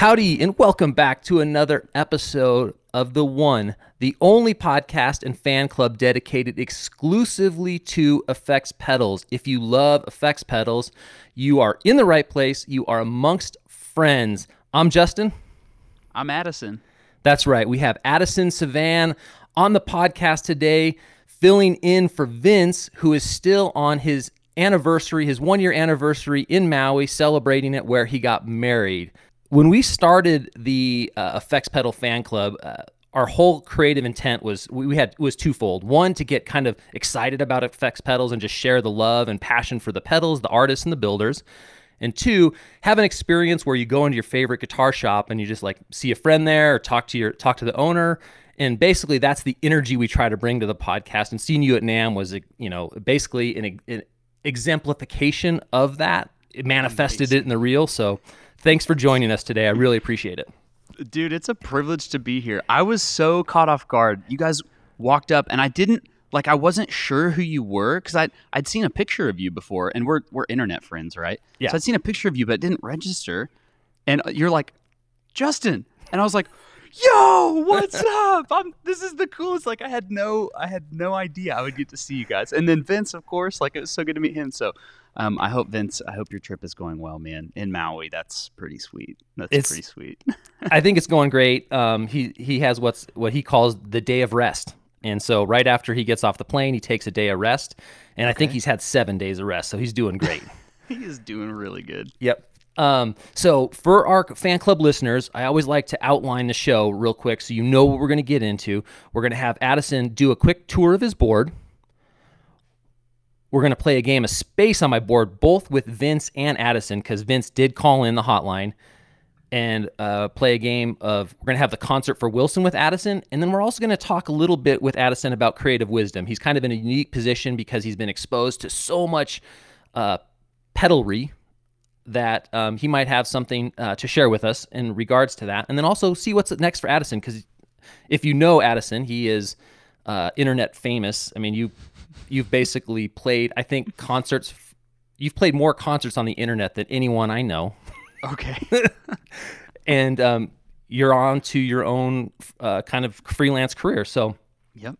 Howdy, and welcome back to another episode of the one, the only podcast and fan club dedicated exclusively to effects pedals. If you love effects pedals, you are in the right place. You are amongst friends. I'm Justin. I'm Addison. That's right. We have Addison Sauvan on the podcast today, filling in for Vince, who is still on his anniversary, his one year anniversary in Maui, celebrating it where he got married. When we started the uh, Effects Pedal fan club, uh, our whole creative intent was we had was twofold. One to get kind of excited about effects pedals and just share the love and passion for the pedals, the artists and the builders. And two, have an experience where you go into your favorite guitar shop and you just like see a friend there or talk to your talk to the owner. And basically that's the energy we try to bring to the podcast. And seeing you at NAMM was you know basically an, an exemplification of that. It manifested Amazing. it in the real. So thanks for joining us today. I really appreciate it. Dude, it's a privilege to be here. I was so caught off guard. You guys walked up and I didn't like I wasn't sure who you were because I I'd seen a picture of you before and we're we're internet friends, right? Yeah. So I'd seen a picture of you but it didn't register. And you're like, Justin. And I was like, yo, what's up? I'm this is the coolest. Like I had no I had no idea I would get to see you guys. And then Vince, of course, like it was so good to meet him. So um, I hope Vince, I hope your trip is going well, man. In Maui, that's pretty sweet. That's it's, pretty sweet. I think it's going great. Um, he he has what's what he calls the day of rest, and so right after he gets off the plane, he takes a day of rest, and okay. I think he's had seven days of rest, so he's doing great. he is doing really good. Yep. Um, so for our fan club listeners, I always like to outline the show real quick so you know what we're going to get into. We're going to have Addison do a quick tour of his board. We're going to play a game of space on my board, both with Vince and Addison, because Vince did call in the hotline and uh, play a game of. We're going to have the concert for Wilson with Addison, and then we're also going to talk a little bit with Addison about creative wisdom. He's kind of in a unique position because he's been exposed to so much uh, pedalry that um, he might have something uh, to share with us in regards to that, and then also see what's next for Addison. Because if you know Addison, he is uh, internet famous. I mean, you you've basically played, I think, concerts. You've played more concerts on the internet than anyone I know. Okay. and um, you're on to your own uh, kind of freelance career. So, yep.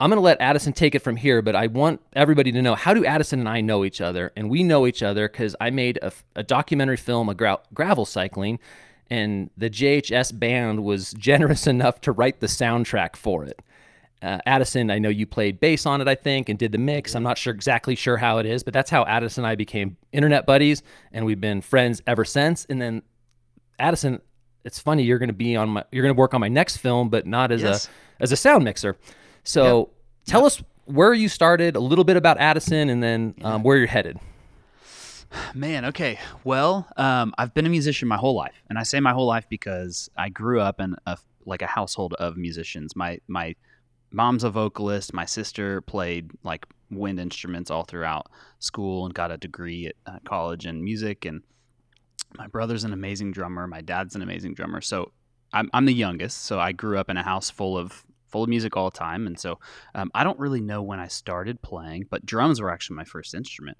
I'm going to let Addison take it from here, but I want everybody to know how do Addison and I know each other? And we know each other because I made a, a, documentary film, a gra- gravel cycling, and the JHS band was generous enough to write the soundtrack for it. Uh, Addison, I know you played bass on it, I think, and did the mix. I'm not sure exactly sure how it is, but that's how Addison and I became internet buddies, and we've been friends ever since. And then Addison, it's funny you're going to be on my, you're going to work on my next film, but not as yes. a as a sound mixer. So yep. tell yep. us where you started, a little bit about Addison, and then um, where you're headed. Man, okay. Well, um, I've been a musician my whole life, and I say my whole life because I grew up in a like a household of musicians. My my mom's a vocalist. My sister played like wind instruments all throughout school and got a degree at uh, college in music. And my brother's an amazing drummer. My dad's an amazing drummer. So I'm, I'm the youngest. So I grew up in a house full of full of music all the time. And so um, I don't really know when I started playing, but drums were actually my first instrument.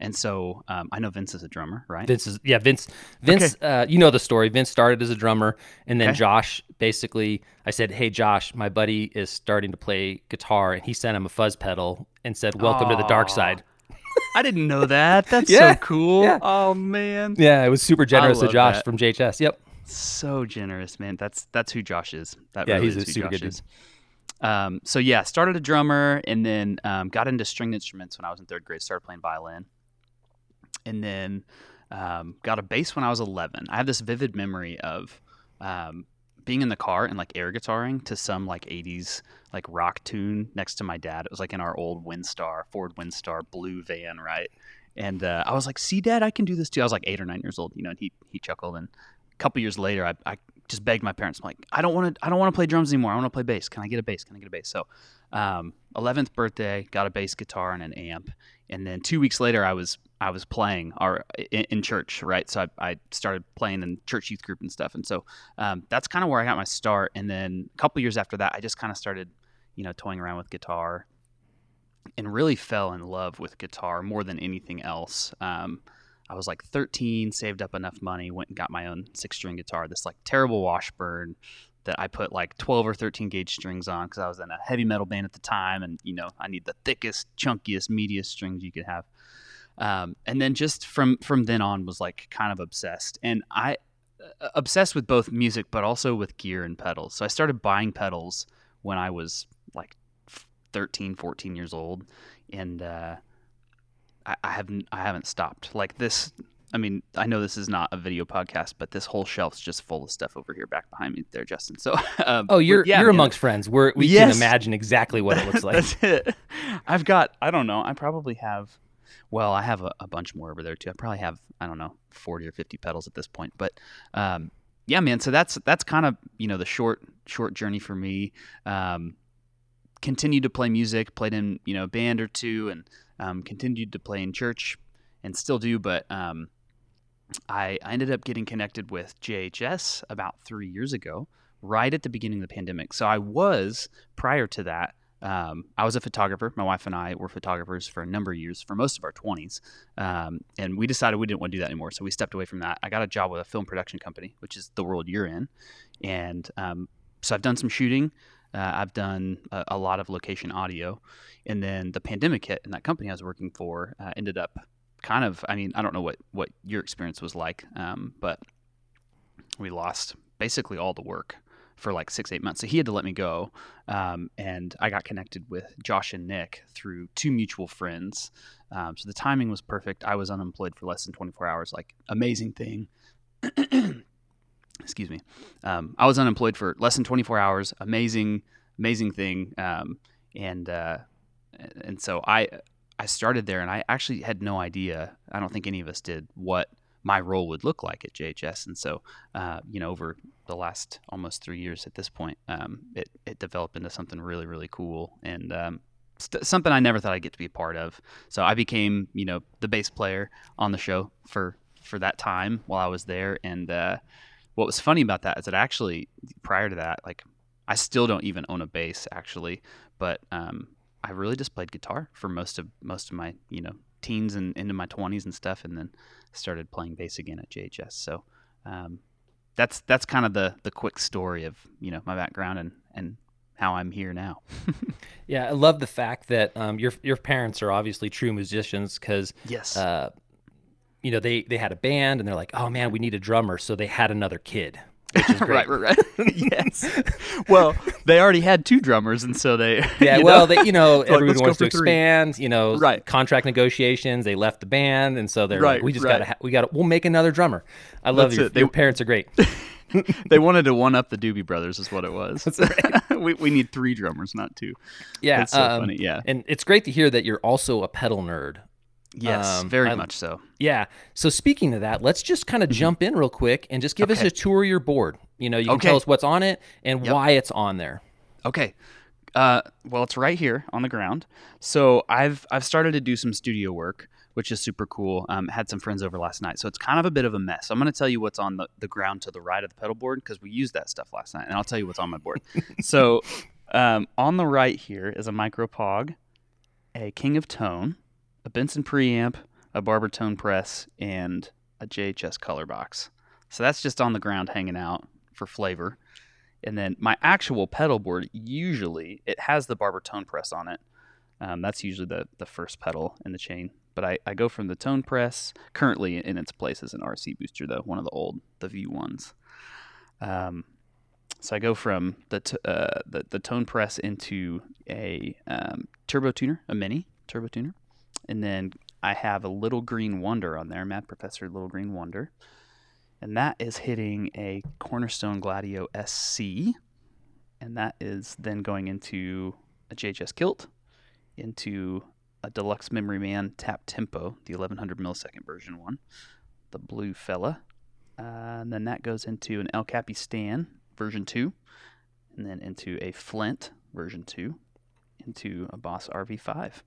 And so um, I know Vince is a drummer, right? Vince is yeah. Vince Vince, okay. uh, you know the story. Vince started as a drummer, and then okay. Josh basically. I said, "Hey, Josh, my buddy is starting to play guitar, and he sent him a fuzz pedal and said, "Welcome Aww. to the dark side." I didn't know that. That's yeah. so cool. Yeah. Oh man. Yeah, it was super generous to Josh that. from JHS. Yep. So generous, man. That's that's who Josh is. That yeah, really he's is a super Josh good is. Um, so yeah, started a drummer and then um, got into stringed instruments when I was in third grade. Started playing violin and then um, got a bass when I was 11. I have this vivid memory of um, being in the car and like air guitaring to some like 80s like rock tune next to my dad. It was like in our old Windstar, Ford Windstar blue van, right? And uh, I was like, "See, Dad, I can do this too." I was like eight or nine years old, you know. And he he chuckled. And a couple years later, I, I just begged my parents, I'm like, "I don't want to I don't want to play drums anymore. I want to play bass. Can I get a bass? Can I get a bass?" So, um, 11th birthday, got a bass guitar and an amp, and then two weeks later, I was I was playing our in, in church, right? So I, I, started playing in church youth group and stuff, and so um, that's kind of where I got my start. And then a couple years after that, I just kind of started, you know, toying around with guitar, and really fell in love with guitar more than anything else. Um, I was like 13, saved up enough money, went and got my own six string guitar. This like terrible Washburn that I put like 12 or 13 gauge strings on because I was in a heavy metal band at the time, and you know I need the thickest, chunkiest, meatiest strings you could have. Um, and then just from from then on was like kind of obsessed, and I uh, obsessed with both music but also with gear and pedals. So I started buying pedals when I was like 13, 14 years old, and uh, I, I haven't I haven't stopped. Like this I mean, I know this is not a video podcast, but this whole shelf's just full of stuff over here back behind me there, Justin. So, um, oh, you're yeah, you're amongst friends. We're, we yes. can imagine exactly what it looks like. That's it. I've got, I don't know, I probably have, well, I have a, a, bunch more over there too. I probably have, I don't know, 40 or 50 pedals at this point. But um, yeah, man. So that's that's kind of you know the short short journey for me. Um, continued to play music, played in you know a band or two, and um, continued to play in church, and still do. But um, I, ended up getting connected with JHS about three years ago, right at the beginning of the pandemic. So I was prior to that. Um, I was a photographer. My wife and I were photographers for a number of years, for most of our 20s. Um, and we decided we didn't want to do that anymore. So we stepped away from that. I got a job with a film production company, which is the world you're in. And um, so I've done some shooting. Uh, I've done a, a, lot of location audio. And then the pandemic hit, and that company I was working for uh, ended up kind of i mean i don't know what what your experience was like um, but we lost basically all the work for like six eight months. So he had to let me go um, and i got connected with josh and nick through two mutual friends. Um, so the timing was perfect. I was unemployed for less than 24 hours like amazing thing. Excuse me. Um, i was unemployed for less than 24 hours. Amazing amazing thing. Um, and uh, and so i I started there and I actually had no idea. I don't think any of us did what my role would look like at JHS. And so, uh, you know, over the last almost three years at this point, um, it, it developed into something really, really cool and um, st- something I never thought I'd get to be a part of. So I became, you know, the bass player on the show for, for that time while I was there. And uh, what was funny about that is that actually prior to that, like I still don't even own a bass actually, but um, I really just played guitar for most of most of my you know teens and into my 20s and stuff, and then started playing bass again at JHS. So um, that's that's kind of the the quick story of you know my background and and how I'm here now. yeah, I love the fact that um, your your parents are obviously true musicians because yes. Uh, you know they they had a band and they're like oh man we need a drummer so they had another kid right, right, right. yes. Well, they already had two drummers, and so they. Yeah. well, know, they, you know, everyone wants to expand. You know, right. Contract negotiations. They left the band, and so they're right, like, we just right. gotta, ha- we gotta, we'll make another drummer. I love you. Your parents are great. they wanted to one up the Doobie Brothers, is what it was. We we need three drummers, not two. Yeah, it's so um, funny. Yeah, and it's great to hear that you're also a pedal nerd. Yes, um, very I, much so. Yeah. So speaking of that, let's just kind of mm-hmm. jump in real quick and just give okay. us a tour of your board. You know, you can okay. tell us what's on it and yep. why it's on there. Okay. Uh, well, it's right here on the ground. So I've I've started to do some studio work, which is super cool. Um, had some friends over last night, so it's kind of a bit of a mess. I'm going to tell you what's on the, the ground to the right of the pedal board because we used that stuff last night, and I'll tell you what's on my board. so um, on the right here is a micro pog, a King of Tone, a Benson preamp, a Barber tone press, and a JHS color box. So that's just on the ground hanging out for flavor. And then my actual pedal board, usually it has the Barber tone press on it. Um, that's usually the, the first pedal in the chain. But I, I go from the tone press, currently in its place as an RC booster, though, one of the old, the V1s. Um, so I go from the, t- uh, the, the tone press into a um, turbo tuner, a mini turbo tuner. And then I have a Little Green Wonder on there, Mad Professor Little Green Wonder. And that is hitting a Cornerstone Gladio SC. And that is then going into a JHS Kilt, into a Deluxe Memory Man Tap Tempo, the 1100 millisecond version one, the Blue Fella. Uh, and then that goes into an El Capistan version 2, and then into a Flint version 2, into a Boss RV5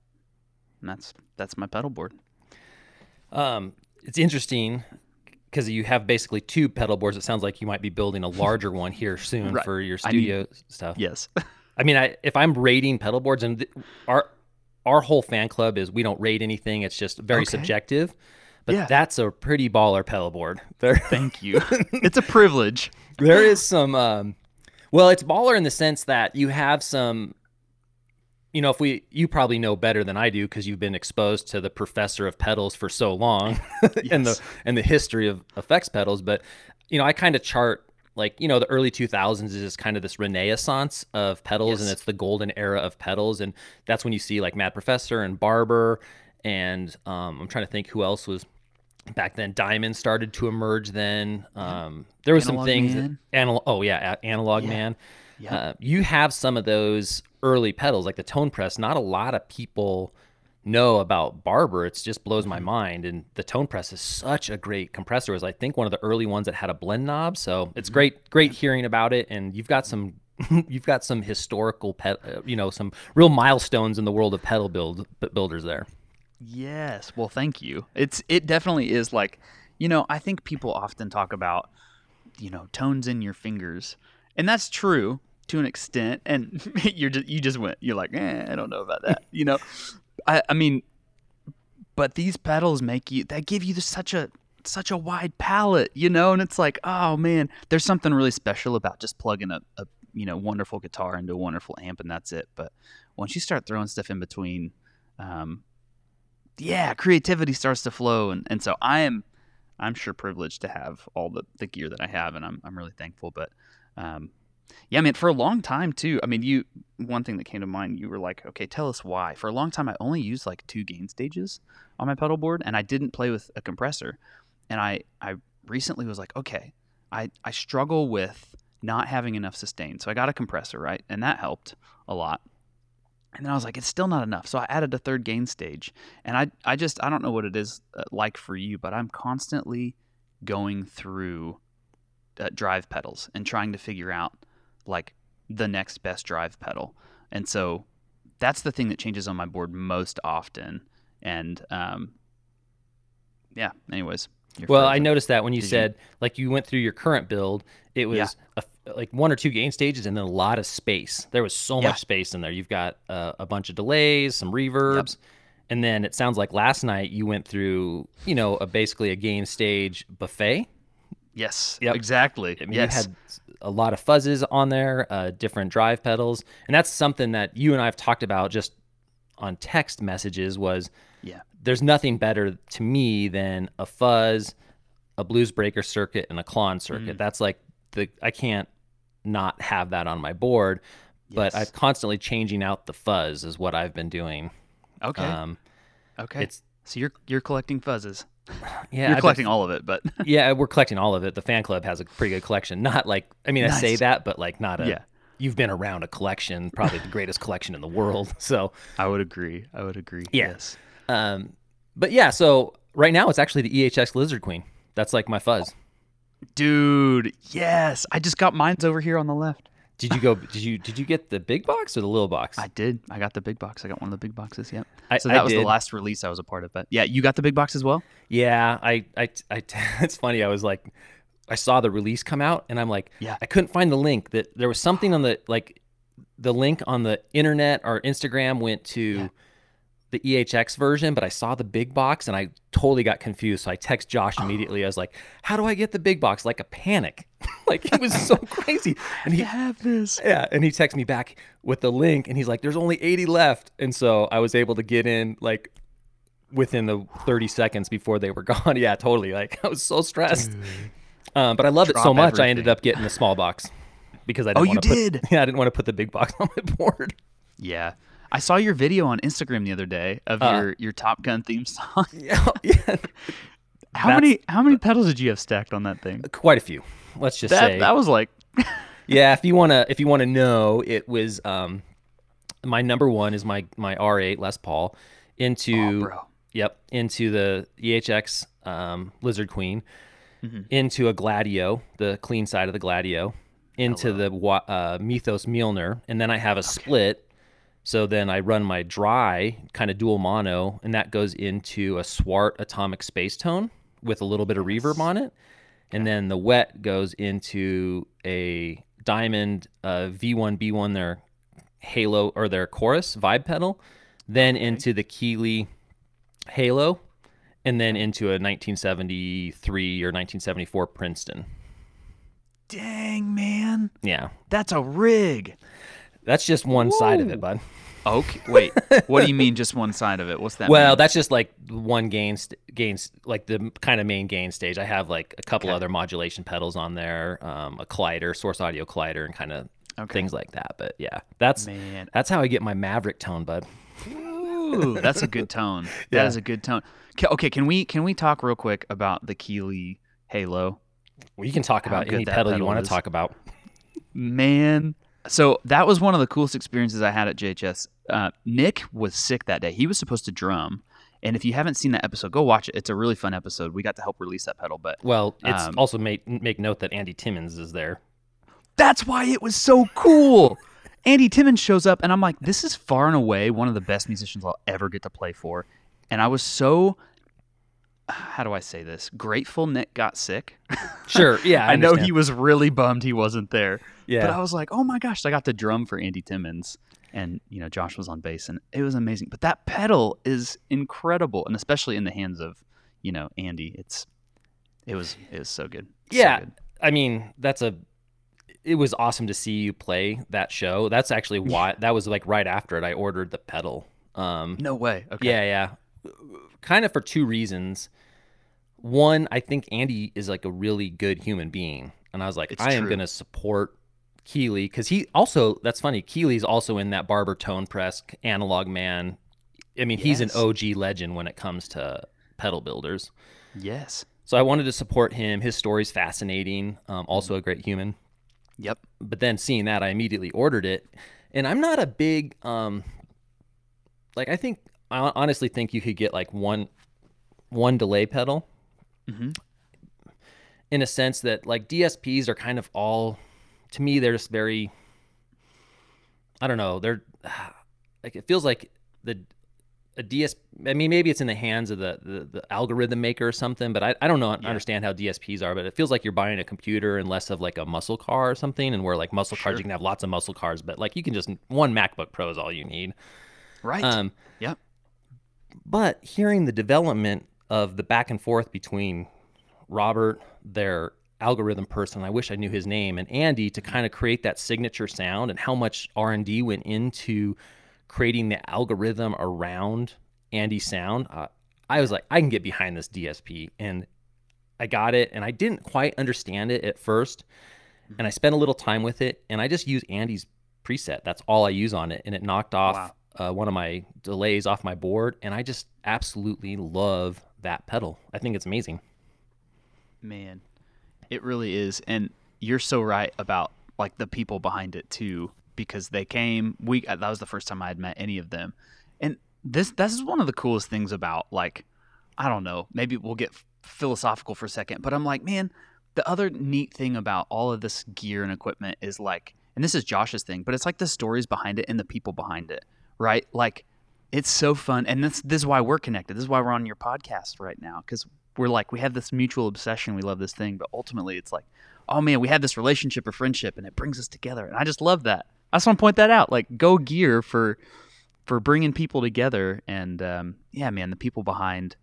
and that's that's my pedal board. Um, it's interesting because you have basically two pedal boards. It sounds like you might be building a larger one here soon right. for your studio need, stuff. Yes. I mean, I, if I'm rating pedal boards, and th- our our whole fan club is we don't rate anything. It's just very okay. subjective. But Yeah. that's a pretty baller pedal board. There, Thank you. it's a privilege. there is some. Um, well, it's baller in the sense that you have some. You know, if we, you probably know better than I do because you've been exposed to the professor of pedals for so long, and the and the history of effects pedals. But you know, I kind of chart like you know the early 2000s is just kind of this renaissance of pedals, and it's the golden era of pedals, and that's when you see like Mad Professor and Barber, and um, I'm trying to think who else was back then. Diamond started to emerge then. Um, there was some things. Man. Anal- oh yeah, a- Analog Yeah. Man. Yeah. Uh, you have some of those early pedals, like the tone press. Not a lot of people know about Barber. It just blows Mm-hmm. my mind. And the tone press is such a great compressor. It was I think one of the early ones that had a blend knob. So it's Mm-hmm. great, great hearing about it. And you've got some. You've got some historical, ped, uh, you know, some real milestones in the world of pedal build builders there. Yes. Well, thank you. It's it definitely is like, you know, I think people often talk about, you know, tones in your fingers, and that's true to an extent. And you're just you just went, you're like, eh, I don't know about that. you know, I I mean, but these pedals make you they give you such a such a wide palette, you know, and it's like, oh man, there's something really special about just plugging a, a you know wonderful guitar into a wonderful amp and that's it. But once you start throwing stuff in between, um, yeah, creativity starts to flow, and, and so I am, I'm sure privileged to have all the, the gear that I have, and I'm I'm really thankful. But, um, yeah, I mean, for a long time too. I mean, you one thing that came to mind, you were like, okay, tell us why. For a long time, I only used like two gain stages on my pedal board, and I didn't play with a compressor. And I I recently was like, okay, I I struggle with not having enough sustain, so I got a compressor, right, and that helped a lot. And then I was like, it's still not enough. So I added a third gain stage. And I, I just, I don't know what it is uh, like for you, but I'm constantly going through uh, drive pedals and trying to figure out like the next best drive pedal. And so that's the thing that changes on my board most often. And um, yeah, anyways. Well, I noticed that when you Did you- said like you went through your current build, it was Yeah. a, like one or two gain stages and then a lot of space. There was so Yeah. much space in there. You've got uh, a bunch of delays, some reverbs, and then it sounds like last night you went through, you know, a, basically a gain stage buffet. Yes, Yep. exactly. I mean, yes. you had a lot of fuzzes on there, uh, different drive pedals, and that's something that you and I have talked about just on text messages. Was yeah. there's nothing better to me than a fuzz, a blues breaker circuit, and a clon Mm. circuit. That's like the I can't not have that on my board. But I'm constantly changing out the fuzz is what I've been doing. Okay. Um, okay. it's so you're you're collecting fuzzes. Yeah, you're I've been- collecting all of it, but yeah, we're collecting all of it. The fan club has a pretty good collection. Not like I mean, I say that, but like not a. Yeah. You've been around a collection, probably the greatest collection in the world. So, I would agree. I would agree. Yeah. Yes. um, but yeah, so right now it's actually the EHX Lizard Queen. That's like my fuzz. Dude, yes. I just got mine's over here on the left. Did you go? Did you did you get the big box or the little box? I did. I got the big box. I got one of the big boxes. Yep. I- so I that was the last release I was a part of. But yeah, you got the big box as well. Yeah, I, I, I, it's funny. I was like, I saw the release come out, and I'm like, Yeah. I couldn't find the link. That there was something on the like, the link on the internet or Instagram went to Yeah. The EHX version, but I saw the big box, and I totally got confused. So I text Josh immediately. I was like, How do I get the big box? Like a panic, like it was so crazy. And he, have this. yeah, and he texted me back with the link, and he's like, "There's only 80 left," and so I was able to get in like within the 30 seconds before they were gone. yeah, totally. Like I was so stressed, um, but I love it so Drop much. I ended up getting the small box because I didn't Oh, you put, did? Yeah, I didn't want to put the big box on my board. Yeah. I saw your video on Instagram the other day of Uh. your your Top Gun theme song. yeah, yeah, How That's- many how many pedals did you have stacked on that thing? quite a few. Let's just That say, that was like yeah. If you wanna, if you wanna know, it was um, my number one is my my R8 Les Paul into oh. Yep, into the EHX um, Lizard Queen, Mhm. into a Gladio, the clean side of the Gladio, into the wa- uh, Mythos Mjolnir, and then I have a split. So then I run my dry, kind of dual mono, and that goes into a Swart Atomic Space Tone with a little bit of reverb on it, and then the wet goes into a Diamond uh, V1 B1 their Halo or their chorus vibe pedal, then into the Keeley Halo, and then into a 1973 or 1974 Princeton. Dang, man. Yeah, That's a rig. That's just one side of it, bud. Okay. Wait. what do you mean just one side of it? What's that? Well, mean? that's just like one gain, st- gains like the kind of main gain stage. I have like a couple Okay. other modulation pedals on there, um, a collider, source audio collider, and kind of Okay. things like that. But yeah, that's Man. that's how I get my Maverick tone, bud. Ooh, that's a good tone. Yeah. That is a good tone. Ca- Okay, can we can we talk real quick about the Keeley Halo? Well, you can talk about any that pedal you want to talk about. Man, so that was one of the coolest experiences I had at JHS. Uh, Nick was sick that day. He was supposed to drum, and if you haven't seen that episode, go watch it. It's a really fun episode. We got to help release that pedal, but Well, it's Um, also make make note that Andy Timmons is there. that's why it was so cool. Andy Timmons shows up, and I'm like, this is far and away one of the best musicians I'll ever get to play for. And I was so, how do I say this? Grateful Nick got sick. Sure, yeah, I, I, know he was really bummed he wasn't there. Yeah, But I was like, oh my gosh, I got to drum for Andy Timmons. And, you know, Josh was on bass, and it was amazing. But that pedal is incredible, and especially in the hands of, you know, Andy. It's, it was, it was so good. So Yeah. good. I mean, that's a. It was awesome to see you play that show. That's actually why that was like right after it. I ordered the pedal. Um, No way. Okay. Yeah, yeah. Kind of for two reasons. One, I think Andy is like a really good human being, and I was like, It's I am going to support Keeley because he also. That's funny. Keeley's also in that Barber Tone Press analog man. I mean, he's an OG legend when it comes to pedal builders. Yes. So I wanted to support him. His story's fascinating. Um, also a great human. Yep. But then seeing that, I immediately ordered it. And I'm not a big, um, like I think I honestly think you could get like one, one delay pedal. hmm In a sense that like DSPs are kind of all, to me, they're just very. I don't know. They're like it feels like the a DS. I mean, maybe it's in the hands of the the, the algorithm maker or something, but I, I don't know Yeah. understand how DSPs are. But it feels like you're buying a computer and less of like a muscle car or something. And where like muscle cars, Sure. you can have lots of muscle cars, but like you can just one MacBook Pro is all you need. Right. Um, Yep. But hearing the development of the back and forth between Robert, their algorithm person, I wish I knew his name, and Andy to kind of create that signature sound and how much R and D went into creating the algorithm around Andy's sound, uh, I was like, I can get behind this DSP, and I got it, and I didn't quite understand it at first, and I spent a little time with it, and I just use Andy's preset. That's all I use on it, and it knocked off uh, one of my delays off my board, and I just absolutely love that pedal. I think it's amazing. Man, it really is, and you're so right about like the people behind it too, because they came. We that was the first time I had met any of them, and this this is one of the coolest things about like I don't know. Maybe we'll get philosophical for a second, but I'm like, man, the other neat thing about all of this gear and equipment is like, and this is Josh's thing, but it's like the stories behind it and the people behind it, right? Like, it's so fun, and this this is why we're connected. This is why we're on your podcast right now because we're like we have this mutual obsession. We love this thing, but ultimately, it's like, oh man, we have this relationship or friendship, and it brings us together, and I just love that. I just want to point that out. Like, go gear for for bringing people together, and um, yeah, man, the people behind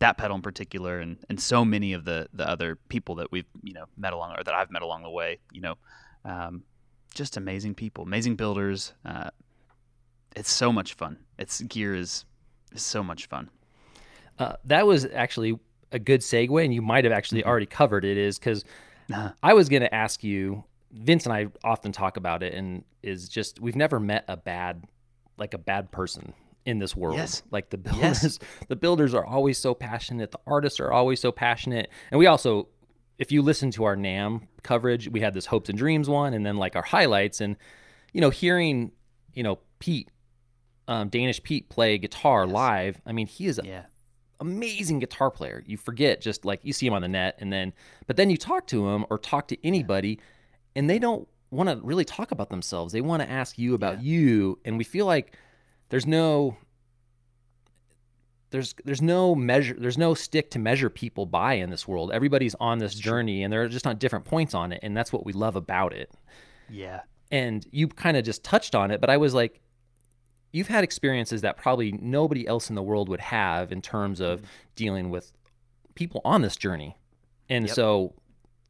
that pedal in particular, and and so many of the the other people that we've you know met along or that I've met along the way, you know, um, just amazing people, amazing builders. Uh, it's so much fun. It's gear is is so much fun. Uh, that was actually a good segue, and you might have actually Mhm. already covered it. Is because Uh-huh. I was going to ask you. Vince and I often talk about it, and is just we've never met a bad, like a bad person in this world. Yes. Like the Yes. builders, the builders are always so passionate. The artists are always so passionate, and we also, if you listen to our NAMM coverage, we had this hopes and dreams one, and then like our highlights, and you know, hearing, you know, Pete, um, Danish Pete play guitar Yes. live. I mean, he is a Yeah. amazing guitar player. You forget just like you see him on the net and then but then you talk to him or talk to anybody and they don't want to really talk about themselves. They want to ask you about Yeah. you and we feel like there's no there's there's no measure there's no stick to measure people by in this world. Everybody's on this journey and they're just on different points on it and that's what we love about it Yeah. and you kind of just touched on it but i was like you've had experiences that probably nobody else in the world would have in terms of Mm-hmm. dealing with people on this journey. And Yep. so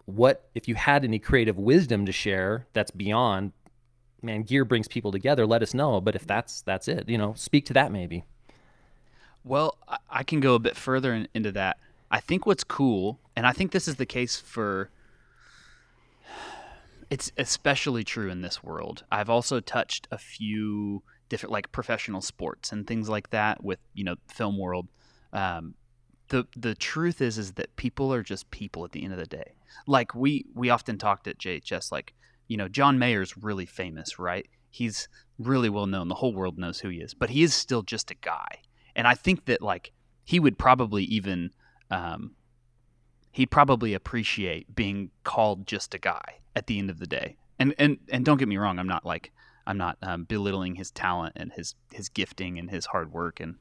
what if you had any creative wisdom to share that's beyond man gear brings people together let us know but if that's that's it you know speak to that maybe Well, I, I can go a bit further in, into that. I think what's cool, and I think this is the case for. It's especially true in this world. I've also touched a few different, like professional sports and things like that with you know film world. Um, the the truth is is that people are just people at the end of the day. Like we we often talked at JHS, like you know John Mayer's really famous, right? He's really well known. The whole world knows who he is, but he is still just a guy and I think that like he would probably even um, he'd probably appreciate being called just a guy at the end of the day. And and and don't get me wrong, I'm not like I'm not um, belittling his talent and his his gifting and his hard work and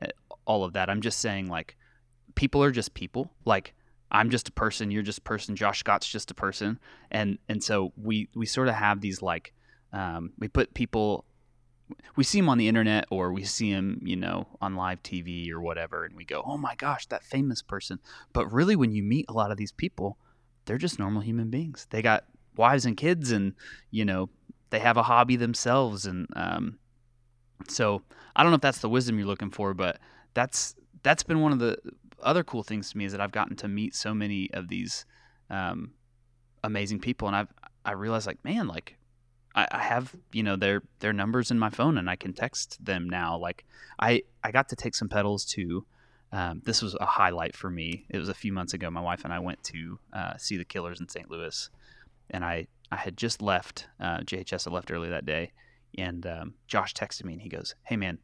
uh, all of that. I'm just saying like people are just people. Like I'm just a person, you're just a person, Josh Scott's just a person, and and so we we sort of have these like um, we put people we see him on the internet or we see him, you know, on live TV or whatever, and we go, "Oh my gosh, that famous person!" But really, when you meet a lot of these people, they're just normal human beings. They got wives and kids, and you know, they have a hobby themselves, and um, so I don't know if that's the wisdom you're looking for, but that's that's been one of the other cool things to me is that I've gotten to meet so many of these um, amazing people, and I've I realized like, man, like I, have you know their their numbers in my phone and I can text them now. Like I I got to take some pedals to. Um, this was a highlight for me. It was a few months ago. My wife and I went to uh, see the Killers in St. Louis, and I I had just left. Uh, JHS had left early that day, and um, Josh texted me and he goes, "Hey man,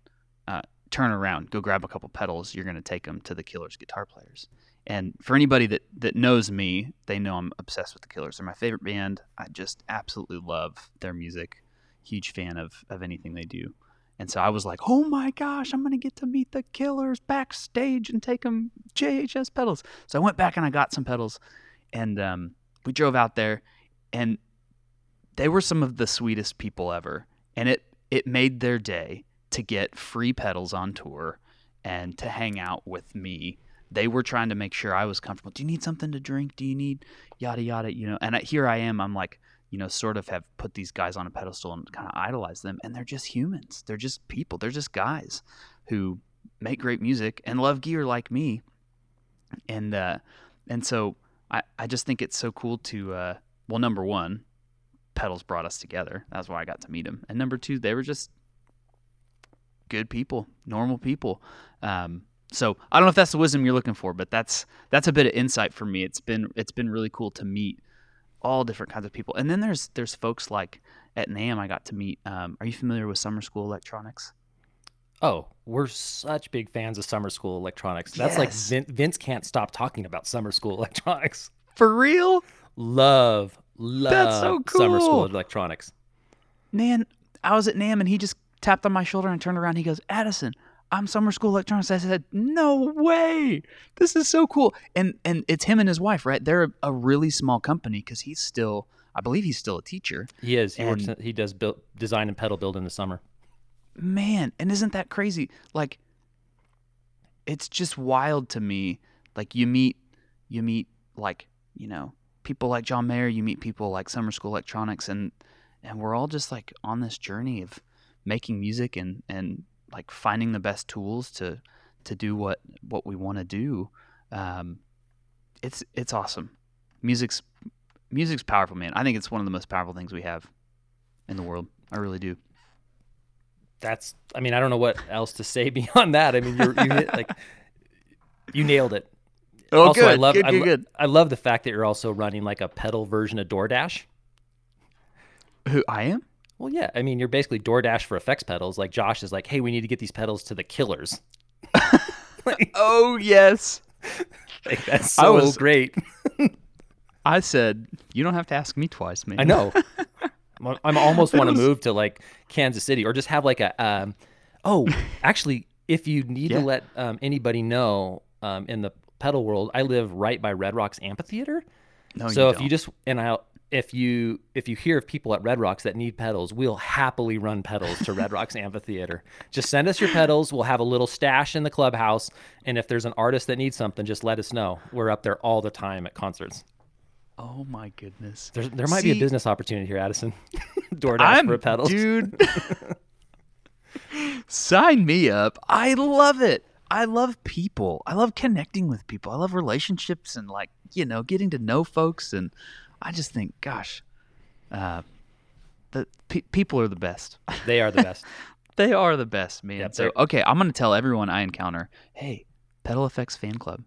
uh, turn around, go grab a couple pedals. You're to take them to the Killers guitar players." And for anybody that that knows me, they know I'm obsessed with the Killers. They're my favorite band. I just absolutely love their music. Huge fan of of anything they do. And so I was like, "Oh my gosh, I'm to get to meet the Killers backstage and take them JHS pedals." So I went back and I got some pedals, and um, we drove out there, and they were some of the sweetest people ever. And it it made their day to get free pedals on tour and to hang out with me they were trying to make sure I was comfortable. Do you need something to drink? Do you need yada yada? You know, and I, here I am. I'm like, you know, sort of have put these guys on a pedestal and kind of idolize them, and they're just humans. They're just people. They're just guys who make great music and love gear like me. And uh, and so I I just think it's so cool to uh, well, number one, pedals brought us together. That's why I got to meet them. And number two, they were just good people, normal people. Um, so I don't know if that's the wisdom you're looking for, but that's that's a bit of insight for me. It's been it's been really cool to meet all different kinds of people. And then there's there's folks like at NAMM I got to meet. Um, are you familiar with Summer School Electronics? Oh, we're such big fans of summer school electronics. That's like Yes. Vin- Vince can't stop talking about summer school electronics. For real, Love, love so cool. summer school electronics. man. I was at NAMM and he just tapped on my shoulder and turned around. He goes, Addison, I'm Summer School Electronics. I said, No way. This is so cool. And and it's him and his wife, right? They're a, a really small company because he's still, I believe he's still a teacher. He is. He works. He does build, design and pedal build in the summer. man and isn't that crazy like it's just wild to me like you meet you meet like you know people like john mayer you meet people like summer school electronics and and we're all just like on this journey of making music and and like finding the best tools to to do what what we want to do um it's it's awesome music's music's powerful man i think it's one of the most powerful things we have in the world i really do That's. I mean, I don't know what else to say beyond that. I mean, you're, you hit, like you nailed it. Oh, also, I love. good, I, good, good. I love the fact that you're also running like a pedal version of DoorDash. Who I am? Well, yeah. I mean, you're basically DoorDash for effects pedals. Like Josh is like, hey, we need to get these pedals to the killers. like, Oh yes. like, that's so was- great. I said you don't have to ask me twice, man. I know. I'm- I'm almost want to was- move to like Kansas City or just have like a. Um, oh, actually, if you need Yeah. to let um, anybody know um, in the pedal world, I live right by Red Rocks Amphitheater. No, so you if you don't. just and I if you if you hear of people at Red Rocks that need pedals, we'll happily run pedals to Red Rocks Amphitheater. Just send us your pedals. We'll have a little stash in the clubhouse, and if there's an artist that needs something, just let us know. We're up there all the time at concerts. Oh my goodness. There's, there might be a business opportunity here, Addison. DoorDash I'm for pedals. dude. Sign me up. I love it. I love people. I love connecting with people. I love relationships and like you know getting to know folks. And I just think, gosh, uh, the pe- people are the best. They are the best. they are the best, man. Yep, so okay, I'm gonna tell everyone I encounter, hey, Pedal Effects fan club,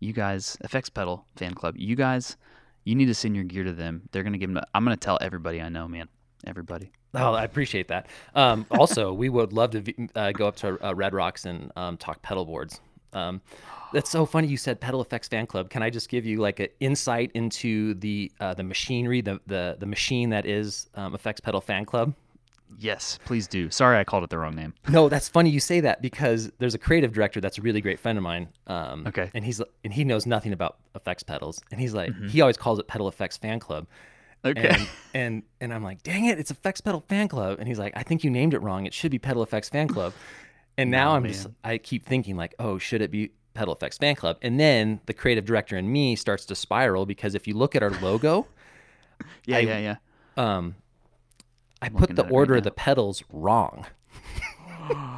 you guys, Effects Pedal fan club, you guys, you need to send your gear to them. They're gonna give them. I'm gonna tell everybody I know, man. Everybody. Oh, I appreciate that. Um, also, we would love to uh, go up to uh, Red Rocks and um, talk pedal boards. Um, that's so funny. You said Pedal Effects Fan Club. Can I just give you like an insight into the uh, the machinery, the the the machine that is um, Effects Pedal Fan Club? Yes, please do. Sorry, I called it the wrong name. No, that's funny you say that because there's a creative director that's a really great friend of mine. Um, Okay. And he's and he knows nothing about effects pedals, and he's like he always calls it Pedal Effects Fan Club. Okay. And, and and I'm like, dang it, it's Effects Pedal Fan Club. And he's like, I think you named it wrong. It should be Pedal Effects Fan Club. And now No, I'm just. I keep thinking like, oh, should it be Pedal Effects Fan Club? And then the creative director in me starts to spiral because if you look at our logo, yeah, I- yeah, yeah. um, I I'm put the it right order of the pedals wrong.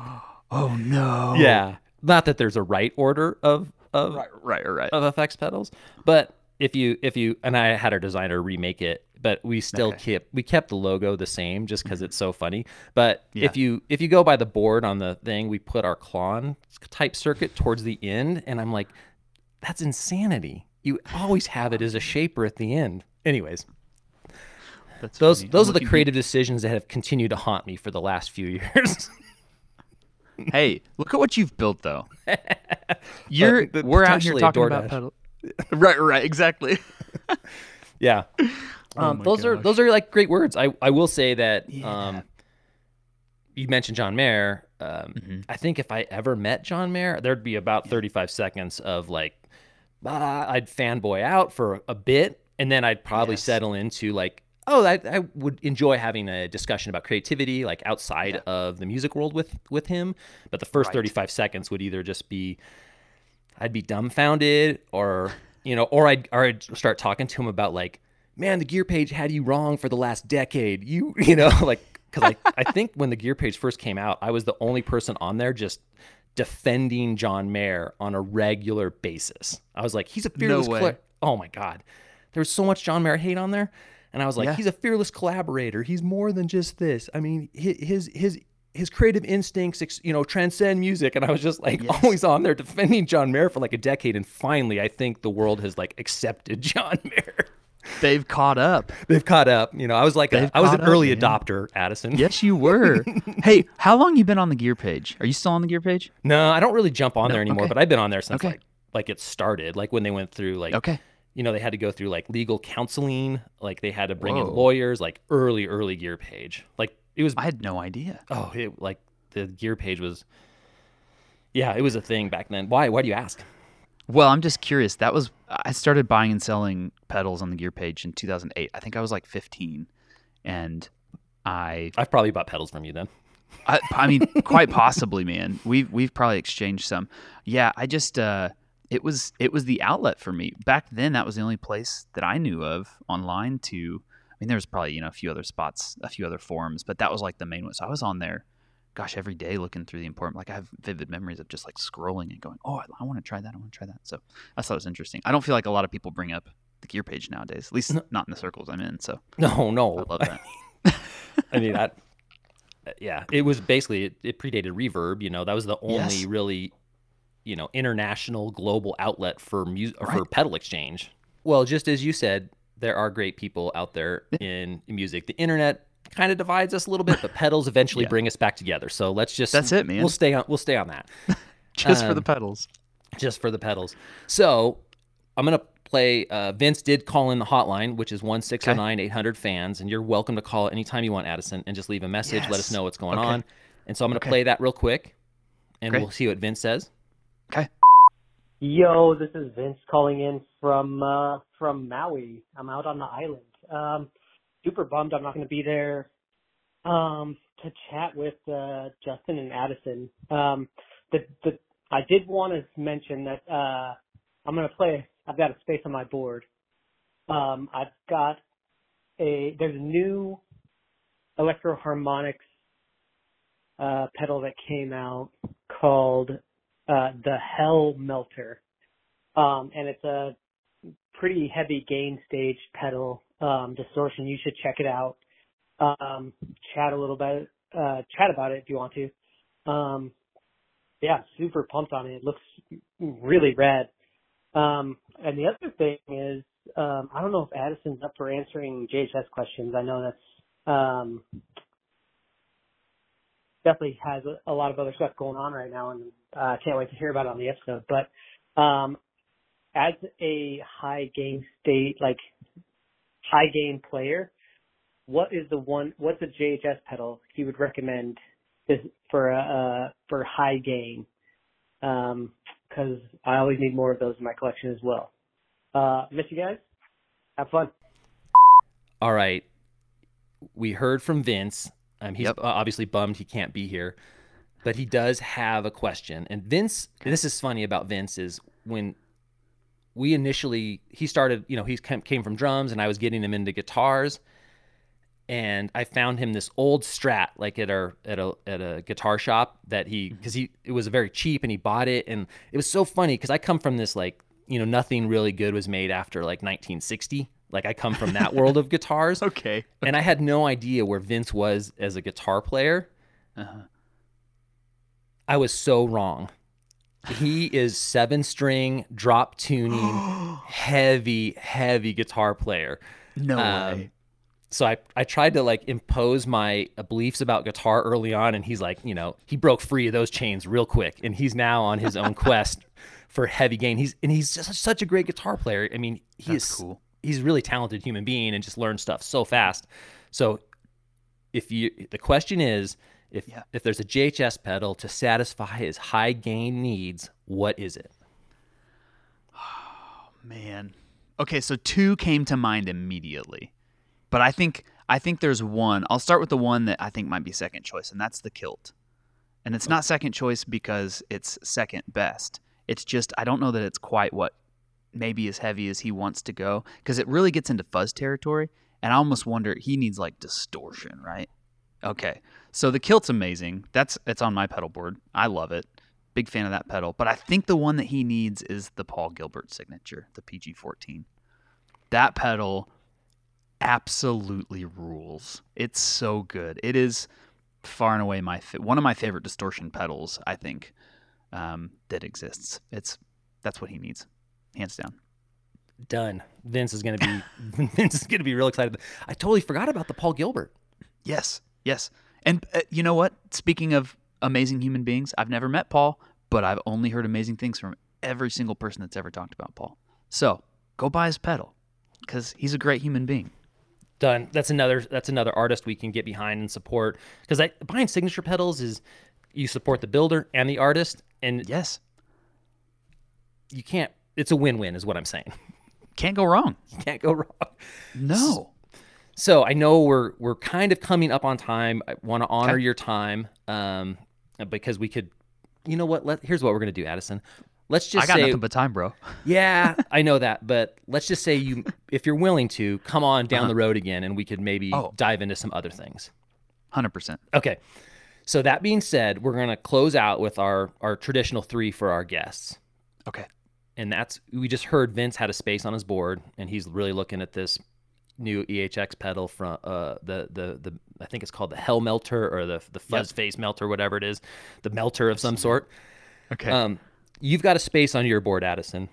Oh no. Yeah. Not that there's a right order of of Right, right, right. of effects pedals, but if you if you and I had our designer remake it, but we still Okay. kept we kept the logo the same just because mm-hmm. it's so funny. But Yeah. if you if you go by the board on the thing, we put our clon type circuit towards the end, and I'm like, that's insanity. You always have it as a shaper at the end. Anyways, That's those funny. those I'm are the creative decisions that have continued to haunt me for the last few years. Hey, look at what you've built though. You're the- we're out here talking about pedal. right, right, exactly. Yeah. Oh Um, my those are those are like great words. I, I will say that Yeah. um, you mentioned John Mayer. Um, Mhm. I think if I ever met John Mayer, there'd be about 35 seconds of like, ah, I'd fanboy out for a bit, and then I'd probably Yes. settle into like, oh, I, I would enjoy having a discussion about creativity, like outside Yeah. of the music world with with him. But the first Right. 35 seconds would either just be, I'd be dumbfounded, or you know, or I'd or I'd start talking to him about like, man, the gear page had you wrong for the last decade. You you know, like because I I think when the gear page first came out, I was the only person on there just defending John Mayer on a regular basis. I was like, he's a fearless. way. colla- oh my god, there was so much John Mayer hate on there, and I was like, Yeah. he's a fearless collaborator. He's more than just this. I mean, hi- his his his creative instincts, you know, transcend music. And I was just like Yes. always on there defending John Mayer for like a decade. And finally, I think the world has like accepted John Mayer. They've caught up. They've caught up. You know, I was like, a, I was an up, early man. adopter, Addison. Yes, you were. hey, how long you been on the gear page? Are you still on the gear page? No, I don't really jump on No, there anymore, okay. but I've been on there since Okay. like like it started. Like when they went through like Okay. you know they had to go through like legal counseling. Like they had to bring in lawyers. Like early early gear page. Like it was I had no idea. oh it like the gear page was. Yeah, it was a thing back then. Why? Why do you ask? Well, I'm just curious. That was I started buying and selling pedals on the gear page in 2008. I think I was like 15, and I, I've probably bought pedals from you then. I, I mean, quite possibly, man. We've we've probably exchanged some. Yeah, I just uh, it was it was the outlet for me back then. That was the only place that I knew of online to. I mean, there was probably you know a few other spots, a few other forums, but that was like the main one. So I was on there, gosh, every day looking through the important. Like I have vivid memories of just like scrolling and going, oh, I, I want to try that. I want to try that. So I thought it was interesting. I don't feel like a lot of people bring up the gear page nowadays, at least not in the circles I'm in. So No, no. I love that. I mean that. Uh, yeah, it was basically it, it predated Reverb. You know, that was the only Yes. really, you know, international global outlet for music for pedal exchange. Well, just as you said, there are great people out there in music. The internet kind of divides us a little bit, but pedals eventually Yeah. bring us back together. So let's just That's it, man. We'll stay on. We'll stay on that. just for Um, the pedals. just for the pedals. So I'm gonna play. Uh, Vince did call in the hotline, which is one six zero nine eight hundred fans, and you're welcome to call anytime you want, Addison, and just leave a message. Let us know what's going Okay. on. And so I'm gonna Okay. play that real quick, and Great. we'll see what Vince says. Okay. Yo, this is Vince calling in from uh, from Maui. I'm out on the island. Um, super bummed I'm not going to be there um, to chat with uh, Justin and Addison. Um, the, the, I did want to mention that uh, I'm going to play. I've got a space on my board. Um, I've got a there's a new Electro-Harmonix uh, pedal that came out called uh, the Hell Melter, um, and it's a pretty heavy gain stage pedal um, distortion. You should check it out. Um, chat a little bit, uh, chat about it if you want to. Um, yeah, super pumped on it. It looks really rad. Um, and the other thing is, um, I don't know if Addison's up for answering JHS questions. I know that's um, definitely has a, a, lot of other stuff going on right now, and I uh, can't wait to hear about it on the episode. But um, as a high gain state, like high gain player, what is the one? What's a JHS pedal he would recommend for a uh, for high gain? Because um, I always need more of those in my collection as well. Uh, miss you guys. Have fun. All right. We heard from Vince. Um, he's Yep. obviously bummed he can't be here, but he does have a question. And Vince, this is funny about Vince is when we initially he started, you know, he came from drums, and I was getting him into guitars, and I found him this old Strat like at our at a at a guitar shop that he because he it was very cheap and he bought it, and it was so funny because I come from this like you know nothing really good was made after like 1960. Like I come from that world of guitars Okay. and I had no idea where Vince was as a guitar player. Uh-huh. I was so wrong. He is seven string, drop tuning, heavy, heavy guitar player. No Um, way. So I, I tried to like impose my beliefs about guitar early on, and he's like, you know, he broke free of those chains real quick, and he's now on his own quest for heavy gain. He's and he's just such a great guitar player. I mean, he That's is cool. he's a really talented human being and just learns stuff so fast. So if you the question is if Yeah. if there's a JHS pedal to satisfy his high gain needs, what is it? Oh man. Okay, so two came to mind immediately. But I think I think there's one. I'll start with the one that I think might be second choice, and that's the kilt. And it's not second choice because it's second best. It's just I don't know that it's quite what maybe as heavy as he wants to go because it really gets into fuzz territory and I almost wonder he needs like distortion, right? Okay. So the kilt's amazing. That's it's on my pedal board. I love it. Big fan of that pedal. But I think the one that he needs is the Paul Gilbert signature, the PG14. That pedal absolutely rules. It's so good. It is far and away my one of my favorite distortion pedals. I think um, that exists. It's that's what he needs, hands down. Done. Vince is gonna be Vince is gonna be real excited. I totally forgot about the Paul Gilbert. Yes, yes. And uh, you know what? Speaking of amazing human beings, I've never met Paul, but I've only heard amazing things from every single person that's ever talked about Paul. So go buy his pedal because he's a great human being. Done. That's another that's another artist we can get behind and support. Because buying signature pedals is you support the builder and the artist, and Yes, you can't. It's a win-win, is what I'm saying. can't go wrong. You can't go wrong. No. So I know we're we're kind of coming up on time. I want to honor Okay. your time, um, because we could. You know what? Let here's what we're gonna do, Addison. Let's just I got say, nothing but time, bro. yeah, I know that, but let's just say you, if you're willing to, come on down Uh-huh. the road again, and we could maybe Oh. dive into some other things. Hundred percent. Okay. So that being said, we're gonna close out with our our traditional three for our guests. Okay. and that's we just heard Vince had a space on his board, and he's really looking at this new EHX pedal from uh, the the the I think it's called the Hell Melter or the the Fuzz Face Melter, whatever it is, the melter of some sort. Okay. Um, you've got a space on your board, Addison.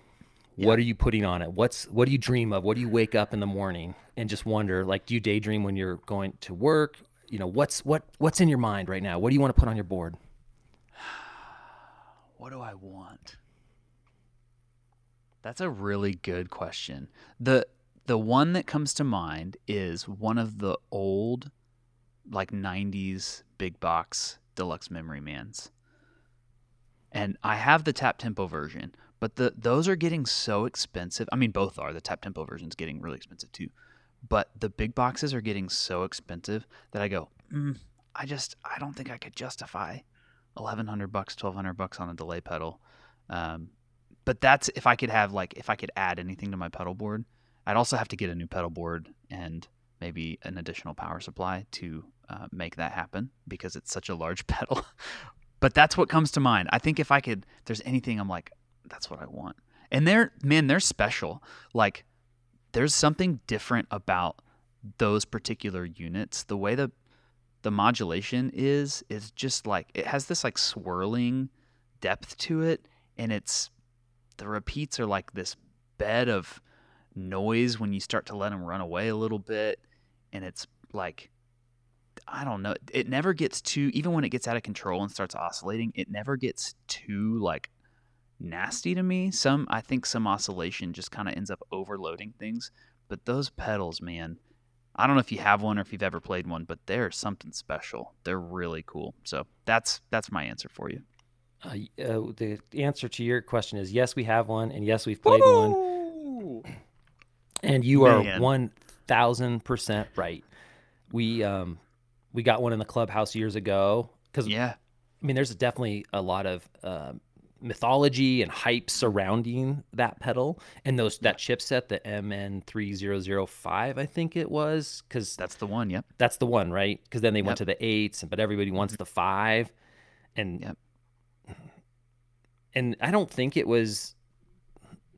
What are you putting on it? What's what do you dream of? What do you wake up in the morning and just wonder? Like, do you daydream when you're going to work? You know, what's what what's in your mind right now? What do you want to put on your board? What do I want? That's a really good question. The the one that comes to mind is one of the old like 90s big box deluxe memory mans. And I have the tap tempo version, but the those are getting so expensive. I mean both are. The tap tempo version's getting really expensive too. but the big boxes are getting so expensive that I go, mm, I just I don't think I could justify eleven hundred bucks, twelve hundred bucks on a delay pedal. Um, but that's if I could have like if I could add anything to my pedal board, I'd also have to get a new pedal board and maybe an additional power supply to uh, make that happen because it's such a large pedal. but that's what comes to mind. I think if I could, if there's anything I'm like, that's what I want. And they're man, they're special. Like there's something different about those particular units. The way the the modulation is is just like it has this like swirling depth to it and it's the repeats are like this bed of noise when you start to let them run away a little bit and it's like I don't know. It never gets too even when it gets out of control and starts oscillating, it never gets too like nasty to me. Some I think some oscillation just kind of ends up overloading things, but those pedals, man, I don't know if you have one or if you've ever played one, but they're something special. They're really cool. So that's that's my answer for you. Uh, uh, the answer to your question is yes, we have one, and yes, we've played Woo! one. And you Man. are one thousand percent right. We um we got one in the clubhouse years ago because yeah, I mean, there's definitely a lot of uh, mythology and hype surrounding that pedal and those that chipset, the MN3005, I think it was, because that's the one. Yep, that's the one, right? Because then they yep. went to the eights, but everybody wants the five, and yep and I don't think it was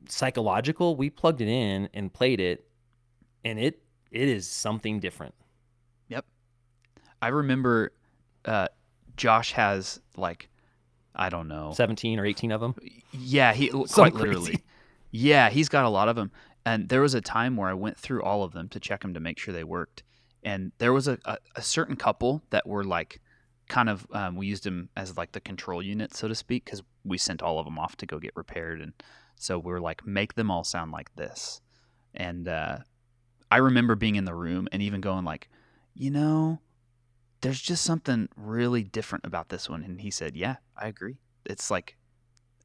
psychological. We plugged it in and played it, and it it is something different. Yep, I remember. Uh, Josh has like I don't know, seventeen or eighteen of them. Yeah, he quite literally. Yeah, he's got a lot of them. And there was a time where I went through all of them to check them to make sure they worked. And there was a, a, a certain couple that were like kind of um, we used them as like the control unit, so to speak, because we sent all of them off to go get repaired, and so we are like, make them all sound like this. And uh, I remember being in the room and even going like, you know, there's just something really different about this one. And he said, yeah, I agree. It's like,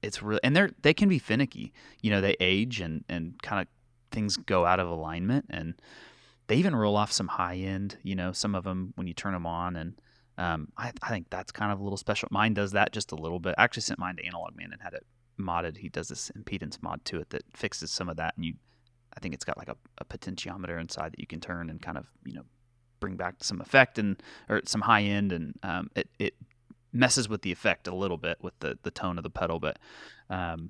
it's real, and they're they can be finicky. You know, they age and and kind of things go out of alignment and they even roll off some high end you know some of them when you turn them on and um, I, I, think that's kind of a little special. Mine does that just a little bit. I actually sent mine to Analog Man and had it modded. He does this impedance mod to it that fixes some of that, and you, I think it's got like a, a potentiometer inside that you can turn and kind of you know bring back some effect and or some high end, and um, it it messes with the effect a little bit with the the tone of the pedal, but um,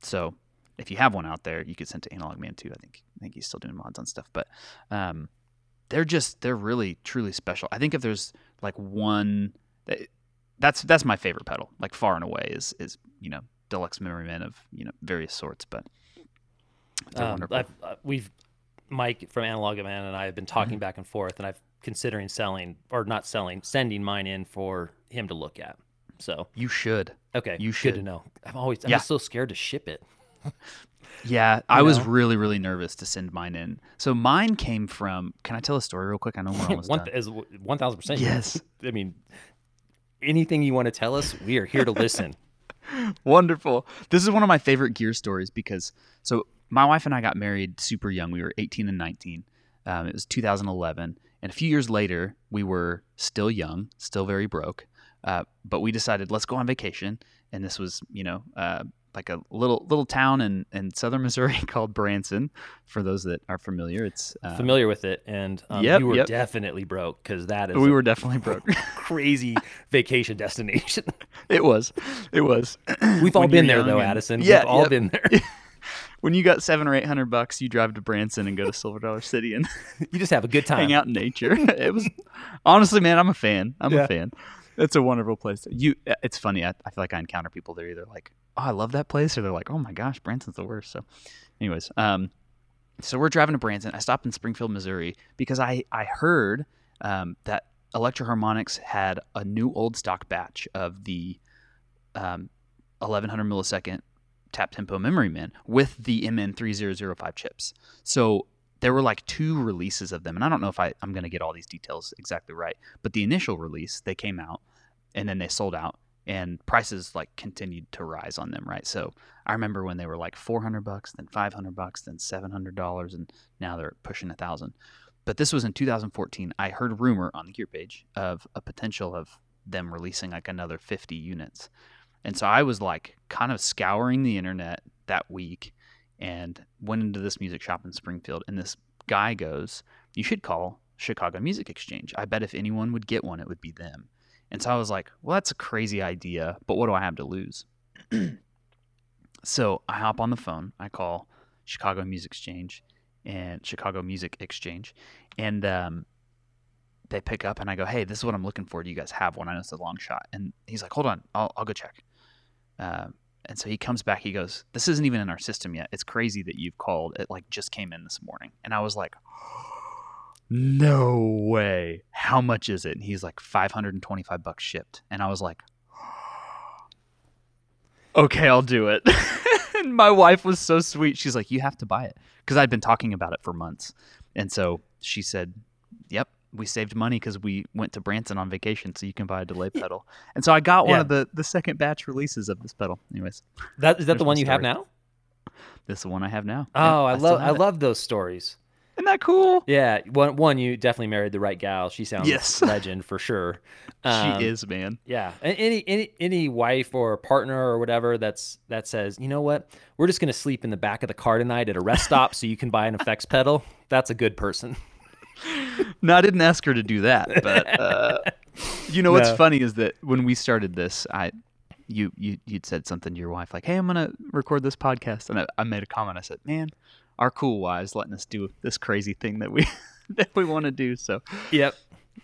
so if you have one out there, you could send to Analog Man too. I think I think he's still doing mods on stuff, but um, they're just they're really truly special. I think if there's like one that's that's my favorite pedal, like far and away is is you know deluxe memory man of you know various sorts, but um, uh, we've Mike from Analog Man and I have been talking mm-hmm. back and forth, and I've considering selling or not selling, sending mine in for him to look at. So you should. Okay, you should to know. I'm always I'm yeah. so scared to ship it. Yeah, I know? was really, really nervous to send mine in. So mine came from. Can I tell a story real quick? I know we're almost one, done. One thousand percent. Yes. I mean, anything you want to tell us, we are here to listen. Wonderful. This is one of my favorite gear stories because so my wife and I got married super young. We were 18 and 19. Um, it was 2011, and a few years later, we were still young, still very broke. Uh, but we decided let's go on vacation, and this was you know uh, like a little little town in, in southern Missouri called Branson. For those that are familiar, it's uh, familiar with it, and um, yep, you were yep. definitely broke because that is we were definitely broke. crazy vacation destination. it was, it was. We've all been there though, and, Addison. Yeah, We've all yep. been there. when you got seven or eight hundred bucks, you drive to Branson and go to Silver Dollar City and you just have a good time, hang out in nature. It was honestly, man, I'm a fan. I'm yeah. a fan. It's a wonderful place. You, it's funny. I, I feel like I encounter people. They're either like, "Oh, I love that place," or they're like, "Oh my gosh, Branson's the worst." So, anyways, um, so we're driving to Branson. I stopped in Springfield, Missouri, because I I heard um, that Electro-Harmonix had a new old stock batch of the um, 1100 millisecond tap tempo memory man with the MN3005 chips. So there were like two releases of them and i don't know if I, i'm going to get all these details exactly right but the initial release they came out and then they sold out and prices like continued to rise on them right so i remember when they were like 400 bucks then 500 bucks then 700 dollars and now they're pushing a thousand but this was in 2014. I heard rumor on the gear page of a potential of them releasing like another 50 units. And so I was like kind of scouring the internet that week and went into this music shop in Springfield. And this guy goes, You should call Chicago Music Exchange. I bet if anyone would get one, it would be them. And so I was like, Well, that's a crazy idea, but what do I have to lose? so I hop on the phone. I call Chicago Music Exchange and Chicago Music Exchange, and um, they pick up and I go, "Hey, this is what I'm looking for. Do you guys have one? I know it's a long shot." And he's like, "Hold on, I'll I'll go check." Um, and so he comes back. He goes, "This isn't even in our system yet. It's crazy that you've called. It like just came in this morning." And I was like, "No way! How much is it?" And he's like, "525 bucks shipped." And I was like, "Okay, I'll do it." and my wife was so sweet. She's like, "You have to buy it," because I'd been talking about it for months. And so she said, "Yep, we saved money because we went to Branson on vacation, so you can buy a delay pedal." And so I got one Yeah. of the the second batch releases of this pedal. Anyways, That is that the one you have now? this is the one I have now. Oh, Yeah, I love I it. love those stories. Isn't that cool? Yeah, one one you definitely married the right gal. She sounds Yes. legend for sure. Um, she is, man. Yeah, any any any wife or partner or whatever that's that says, you know what, we're just gonna sleep in the back of the car tonight at a rest stop so you can buy an effects pedal. That's a good person. No, I didn't ask her to do that, but uh, you know what's No. funny is that when we started this, I you you you'd said something to your wife like, "Hey, I'm gonna record this podcast," and I, I made a comment. I said, "Man, our cool wives letting us do this crazy thing that we that we want to do." So Yep.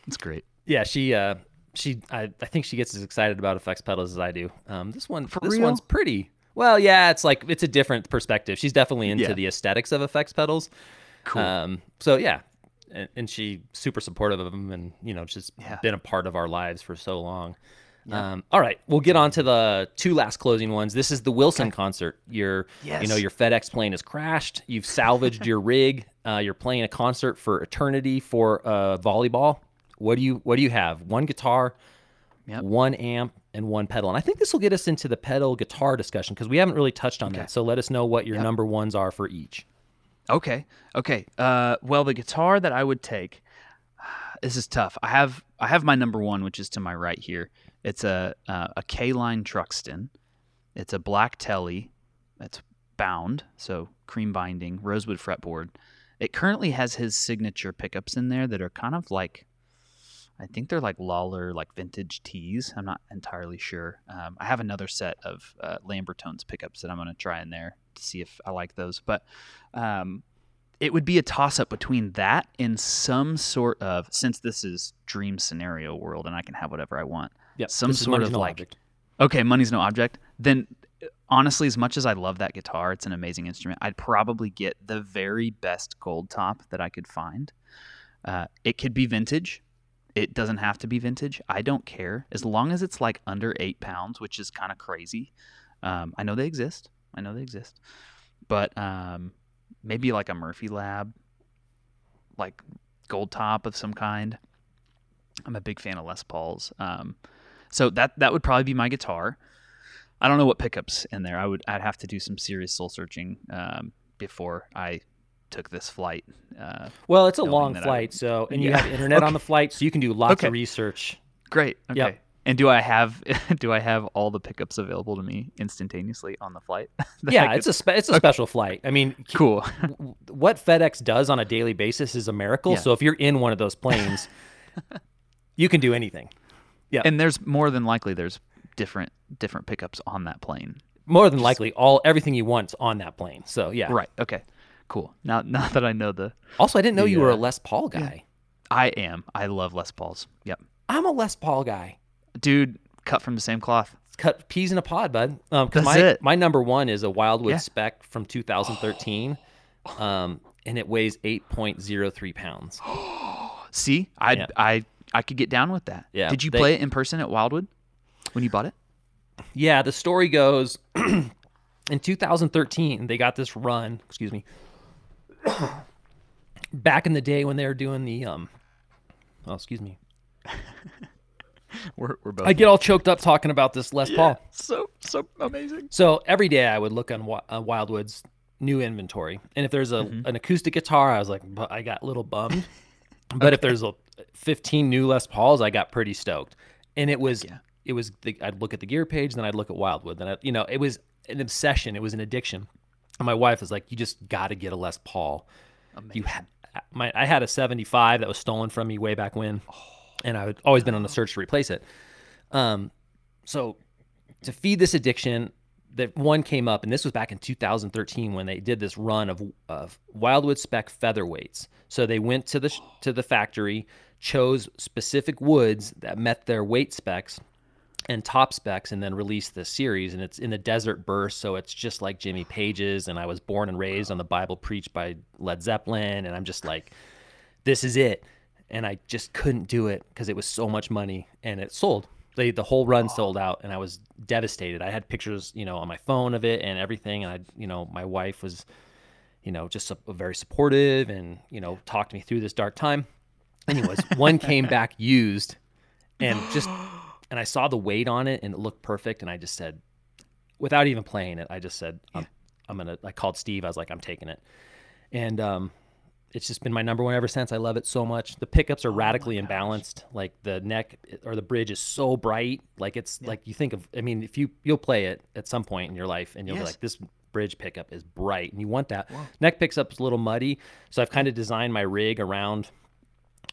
it's great. Yeah, she uh she I, I think she gets as excited about effects pedals as I do. Um this one For this real? one's pretty. Well, yeah, it's like it's a different perspective. She's definitely into Yeah. the aesthetics of effects pedals. Cool. Um so yeah. And, and she super supportive of them and you know just Yeah. been a part of our lives for so long. Um, all right, we'll get on to the two last closing ones. This is the Wilson concert. Your, yes. you know, your FedEx plane has crashed. You've salvaged your rig. Uh, you're playing a concert for eternity for uh, volleyball. What do you What do you have? One guitar, Yep. one amp, and one pedal. And I think this will get us into the pedal guitar discussion because we haven't really touched on that. So let us know what your Yep. number ones are for each. Okay. Okay. Uh, well, the guitar that I would take. This is tough. I have I have my number one, which is to my right here. It's a uh, a K line Truxton. It's a black telly. It's bound, so cream binding, rosewood fretboard. It currently has his signature pickups in there that are kind of like, I think they're like Lollar, like vintage tees. I'm not entirely sure. Um, I have another set of uh, Lambertones pickups that I'm going to try in there to see if I like those. But um, it would be a toss up between that and some sort of since this is dream scenario world and I can have whatever I want. Yep. Some sort of like Object. okay, money's no object. Then honestly, as much as I love that guitar, it's an amazing instrument. I'd probably get the very best gold top that I could find. Uh, it could be vintage. It doesn't have to be vintage. I don't care as long as it's like under eight pounds, which is kind of crazy. Um, I know they exist. I know they exist, but um, maybe like a Murphy Lab, like gold top of some kind. I'm a big fan of Les Pauls. Um, so that that would probably be my guitar. I don't know what pickups in there. I would I'd have to do some serious soul searching um, before I took this flight. Uh, Well, it's a long flight, would- so and you Yeah. have internet on the flight, so you can do lots Okay. of research. great. Okay. Yep. And do I have do I have all the pickups available to me instantaneously on the flight? Yeah, it's a spe- it's a special flight. I mean, cool. what FedEx does on a daily basis is a miracle. Yeah. So if you're in one of those planes, you can do anything. And there's more than likely there's different different pickups on that plane. More than likely, all everything you want's on that plane. So yeah. Right. Okay. Cool. Now now that I know the Also, I didn't know The, you were a uh, Les Paul guy. I am. I love Les Pauls. Yep. I'm a Les Paul guy. Dude, cut from the same cloth. Cut peas in a pod, bud. Um, That's my it. my number one is a Wildwood Yeah. Spec from 2013, um, and it weighs 8.03 pounds. See, I Yeah. I I could get down with that. Yeah, Did you they- play it in person at Wildwood when you bought it? Yeah, the story goes in 2013 they got this run. Excuse me. Back in the day when they were doing the um, oh excuse me, We're we're both. I get all choked up talking about this Les Paul. so so amazing. So every day I would look on uh, Wildwood's new inventory, and if there's a Mm-hmm. an acoustic guitar, I was like, "Bu- I got a little bummed. But if there's a 15 new Les Pauls, I got pretty stoked. And it was Yeah. it was the, I'd look at the gear page, then I'd look at Wildwood, then I, you know it was an obsession. It was an addiction. And my wife was like, "You just got to get a Les Paul." You had my I had a 75 that was stolen from me way back when, and I had always been on the search to replace it. Um, so to feed this addiction, that one came up, and this was back in 2013 when they did this run of, of Wildwood spec featherweights. So they went to the to the factory, chose specific woods that met their weight specs and top specs, and then released the series. And it's in the Desert Burst, so it's just like Jimmy Page's. And I was born and raised on the Bible preached by Led Zeppelin, and I'm just like, this is it. And I just couldn't do it because it was so much money, and it sold. They, the whole run sold out, and I was devastated. I had pictures, you know, on my phone of it and everything. And I, you know, my wife was, you know, just a, very supportive and you know talked me through this dark time. Anyways, one came back used, and just and I saw the weight on it and it looked perfect, and I just said, without even playing it, I just said, I'm, I'm gonna. I called Steve. I was like, I'm taking it, and um, it's just been my number one ever since. I love it so much. The pickups are radically imbalanced. Like the neck or the bridge is so bright. Like it's like you think of. I mean, if you you'll play it at some point in your life, and you'll be like, this bridge pickup is bright, and you want that. Neck picks up is a little muddy, so I've kind of designed my rig around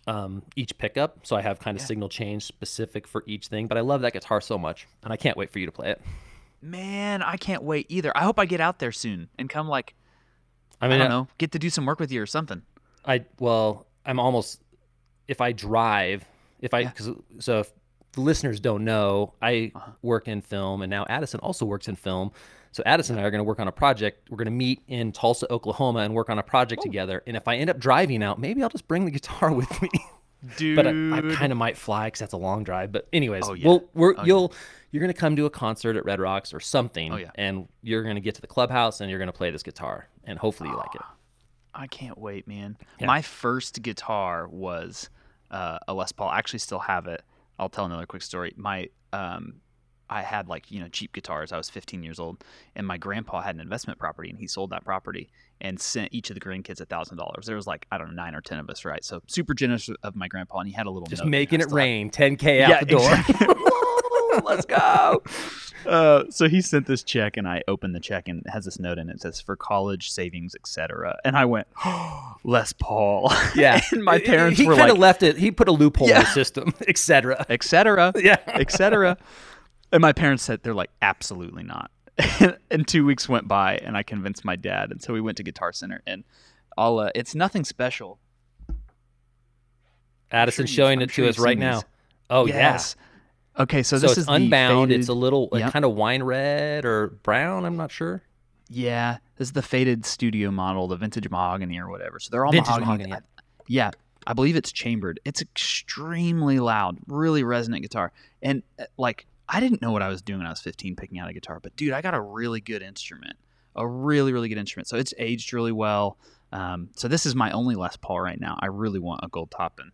um, each pickup. So I have kind of signal change specific for each thing. But I love that guitar so much, and I can't wait for you to play it. Man, I can't wait either. I hope I get out there soon and come like I mean, I don't know, get to do some work with you or something. I well, I'm almost if I drive, if I Yeah. because so if the listeners don't know, I Uh-huh. work in film, and now Addison also works in film. So Addison and I are going to work on a project. We're going to meet in Tulsa, Oklahoma, and work on a project together. And if I end up driving out, maybe I'll just bring the guitar with me. Dude. but I, I kind of might fly because that's a long drive. But anyways, Oh, yeah. we'll, we're, Oh, you'll you're gonna come to a concert at Red Rocks or something, Oh, yeah. and you're gonna get to the clubhouse and you're gonna play this guitar, and hopefully you like it. I can't wait, man. Yeah. My first guitar was uh, a Les Paul. I actually still have it. I'll tell another quick story. My um, I had like you know cheap guitars. I was 15 years old, and my grandpa had an investment property, and he sold that property and sent each of the grandkids a thousand dollars. There was like I don't know nine or ten of us, right? So super generous of my grandpa, and he had a little Just making it rain, 10k out the door. exactly. Let's go. Uh, so he sent this check, and I opened the check, and it has this note in it. It says for college savings, etc. And I went, Les Paul. Yeah, and my parents he were kind of like, left it. He put a loophole in the system, etc. etc. Yeah. etc. And my parents said they're like, absolutely not. and two weeks went by, and I convinced my dad, and so we went to Guitar Center, and all uh, it's nothing special. Addison sure showing it to us right now. Oh yes. Okay, so. So this is the unbound. faded- It's a little Yep. kind of wine red or brown. I'm not sure. Yeah, this is the faded studio model, the vintage mahogany or whatever. So they're all Vintage mahogany. mahogany, I- yeah, I believe it's chambered. It's extremely loud, really resonant guitar. And uh, like, I didn't know what I was doing when I was 15 picking out a guitar, but dude, I got a really good instrument, a really, really good instrument. So it's aged really well. Um, so this is my only Les Paul right now. I really want a gold top, and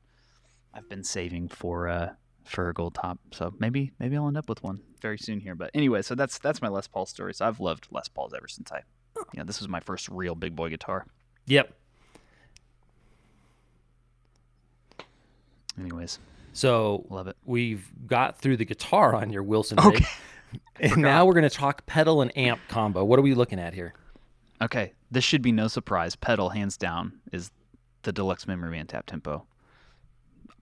I've been saving for uh for a gold top. So maybe maybe I'll end up with one very soon here. But anyway, so that's that's my Les Paul story. So I've loved Les Pauls ever since I, you know, this was my first real big boy guitar. Yep. Anyways, So love it. we've got through the guitar on your Wilson Okay. and now we're going to talk pedal and amp combo. What are we looking at here? Okay, this should be no surprise. Pedal, hands down, is the deluxe memory man tap tempo,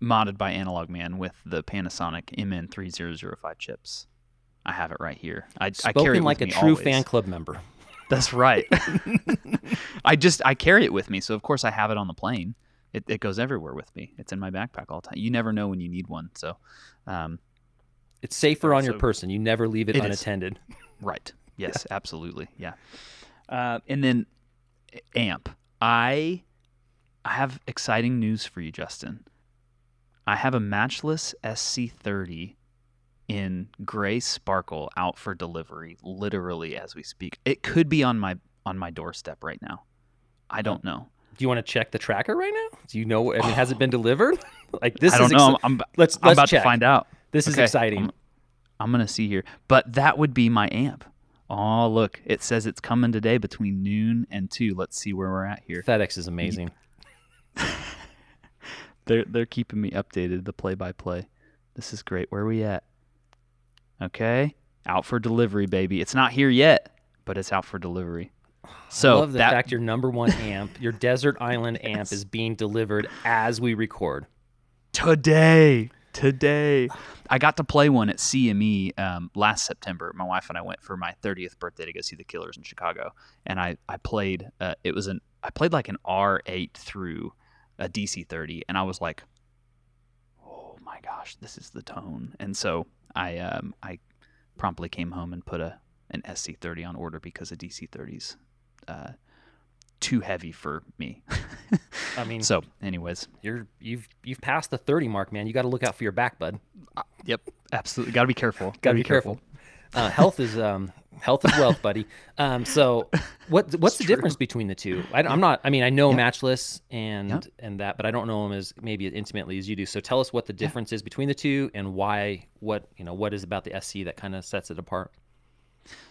modded by Analog Man with the Panasonic MN3005 chips. I have it right here. I, I carry Spoken it like a true always. fan club member. That's right. I just I carry it with me, so of course I have it on the plane. It, it goes everywhere with me. It's in my backpack all the time. You never know when you need one. So, um, It's safer on your person. You never leave it, It is. unattended. Right. Yes, absolutely. Yeah. Uh, and then amp. I I have exciting news for you, Justin. I have a matchless SC30 in gray sparkle out for delivery literally as we speak. It could be on my on my doorstep right now. I don't know. Do you want to check the tracker right now? Do you know? I mean, has it been delivered? like this I don't is. know. exci- I'm, I'm, let's I'm let's about check. to find out. This is exciting. I'm, I'm gonna see here, but that would be my amp. Oh, look! It says it's coming today between noon and two. Let's see where we're at here. FedEx is amazing. they're they're keeping me updated. The play by play. This is great. Where are we at? Okay, out for delivery, baby. It's not here yet, but it's out for delivery. So I love the that, fact your number one amp, your desert island amp, is being delivered as we record. today, today, I got to play one at CME um, last September. My wife and I went for my 30th birthday to go see the Killers in Chicago, and I I played. Uh, it was an I played like an R8 through a DC30, and I was like, oh my gosh, this is the tone. And so I um, I promptly came home and put a an SC30 on order because a DC30's uh, too heavy for me. I mean, so, anyways, you're you've you've passed the thirty mark, man. You got to look out for your back, bud. yep, absolutely, got to be careful. Got to be careful. Uh, health is um, health is wealth, buddy. Um, so what what's the true. difference between the two? I, am not. I mean, I know Yep. matchless and Yep. and that, but I don't know them as maybe as intimately as you do. So tell us what the difference is between the two and why. What you know, what is about the SC that kind of sets it apart?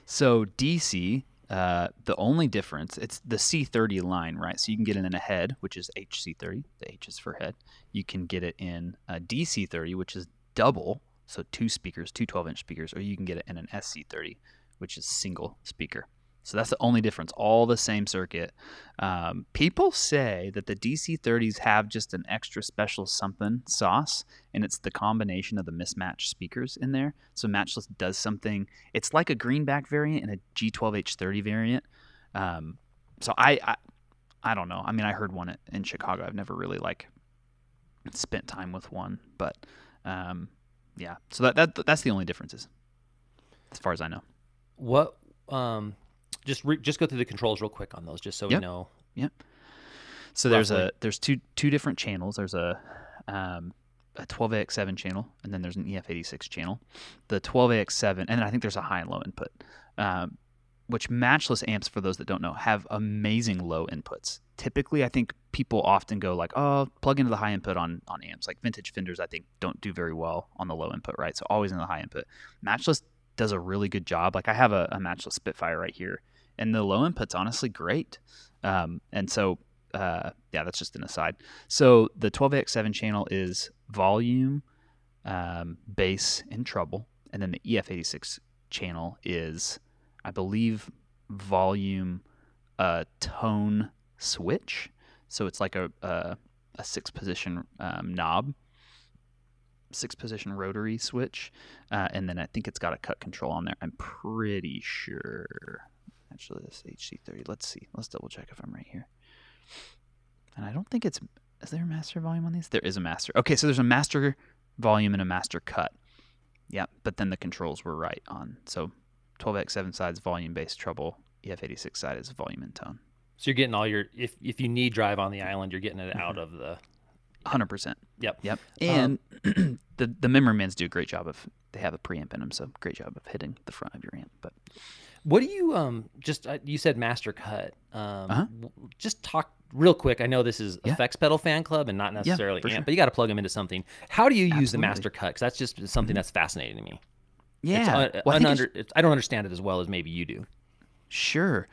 So DC, uh, the only difference, it's the C30 line, right? So you can get it in a head, which is HC30. The H is for head. You can get it in a DC30, which is double, so two speakers, two 12-inch speakers, or you can get it in an SC30, which is single speaker. So that's the only difference. All the same circuit. Um, people say that the DC30s have just an extra special something sauce, and it's the combination of the mismatched speakers in there. So Matchless does something. It's like a greenback variant and a G12H30 variant. Um, so I, I, I don't know. I mean, I heard one in Chicago. I've never really like spent time with one, but um, yeah. So that, that that's the only differences, as far as I know. What um, just re- just go through the controls real quick on those, just so we know Yep. So there's Roughly. a there's two two different channels. There's a um, a 12AX7 channel, and then there's an EF86 channel. The 12AX7, and then I think there's a high and low input, um, which matchless amps, for those that don't know, have amazing low inputs. Typically, I think people often go like, "Oh, plug into the high input on on amps." Like vintage Fenders, I think don't do very well on the low input, right? So always in the high input. Matchless does a really good job. Like I have a, a matchless Spitfire right here, and the low input's honestly great. Um, and so uh, yeah, that's just an aside. So the 12AX7 channel is volume, um, bass, and treble, and then the EF86 channel is, I believe, volume, uh, tone switch. So it's like a a, a six position um, knob, six position rotary switch, uh, and then I think it's got a cut control on there. I'm pretty sure. Actually, this HC30. Let's see. Let's double check if I'm right here. And I don't think it's. Is there a master volume on these? There is a master. Okay, so there's a master volume and a master cut. Yeah, but then the controls were right on. So 12x7 sides volume based treble. EF86 side is volume and tone. So you're getting all your if if you need drive on the island, you're getting it out of the. 100%. Yep. Yep. And the the memory mans do a great job of they have a preamp in them, so great job of hitting the front of your amp. But What do you um just uh, you said master cut um Uh-huh. just talk real quick. I know this is Yeah. effects pedal fan club and not necessarily for amp, sure. but you got to plug them into something. How do you use the Mm-hmm. master cut? Because that's just something that's fascinating to me. It's yeah, un- Well, I think it's- it's- I don't understand it as well as maybe you do. Sure.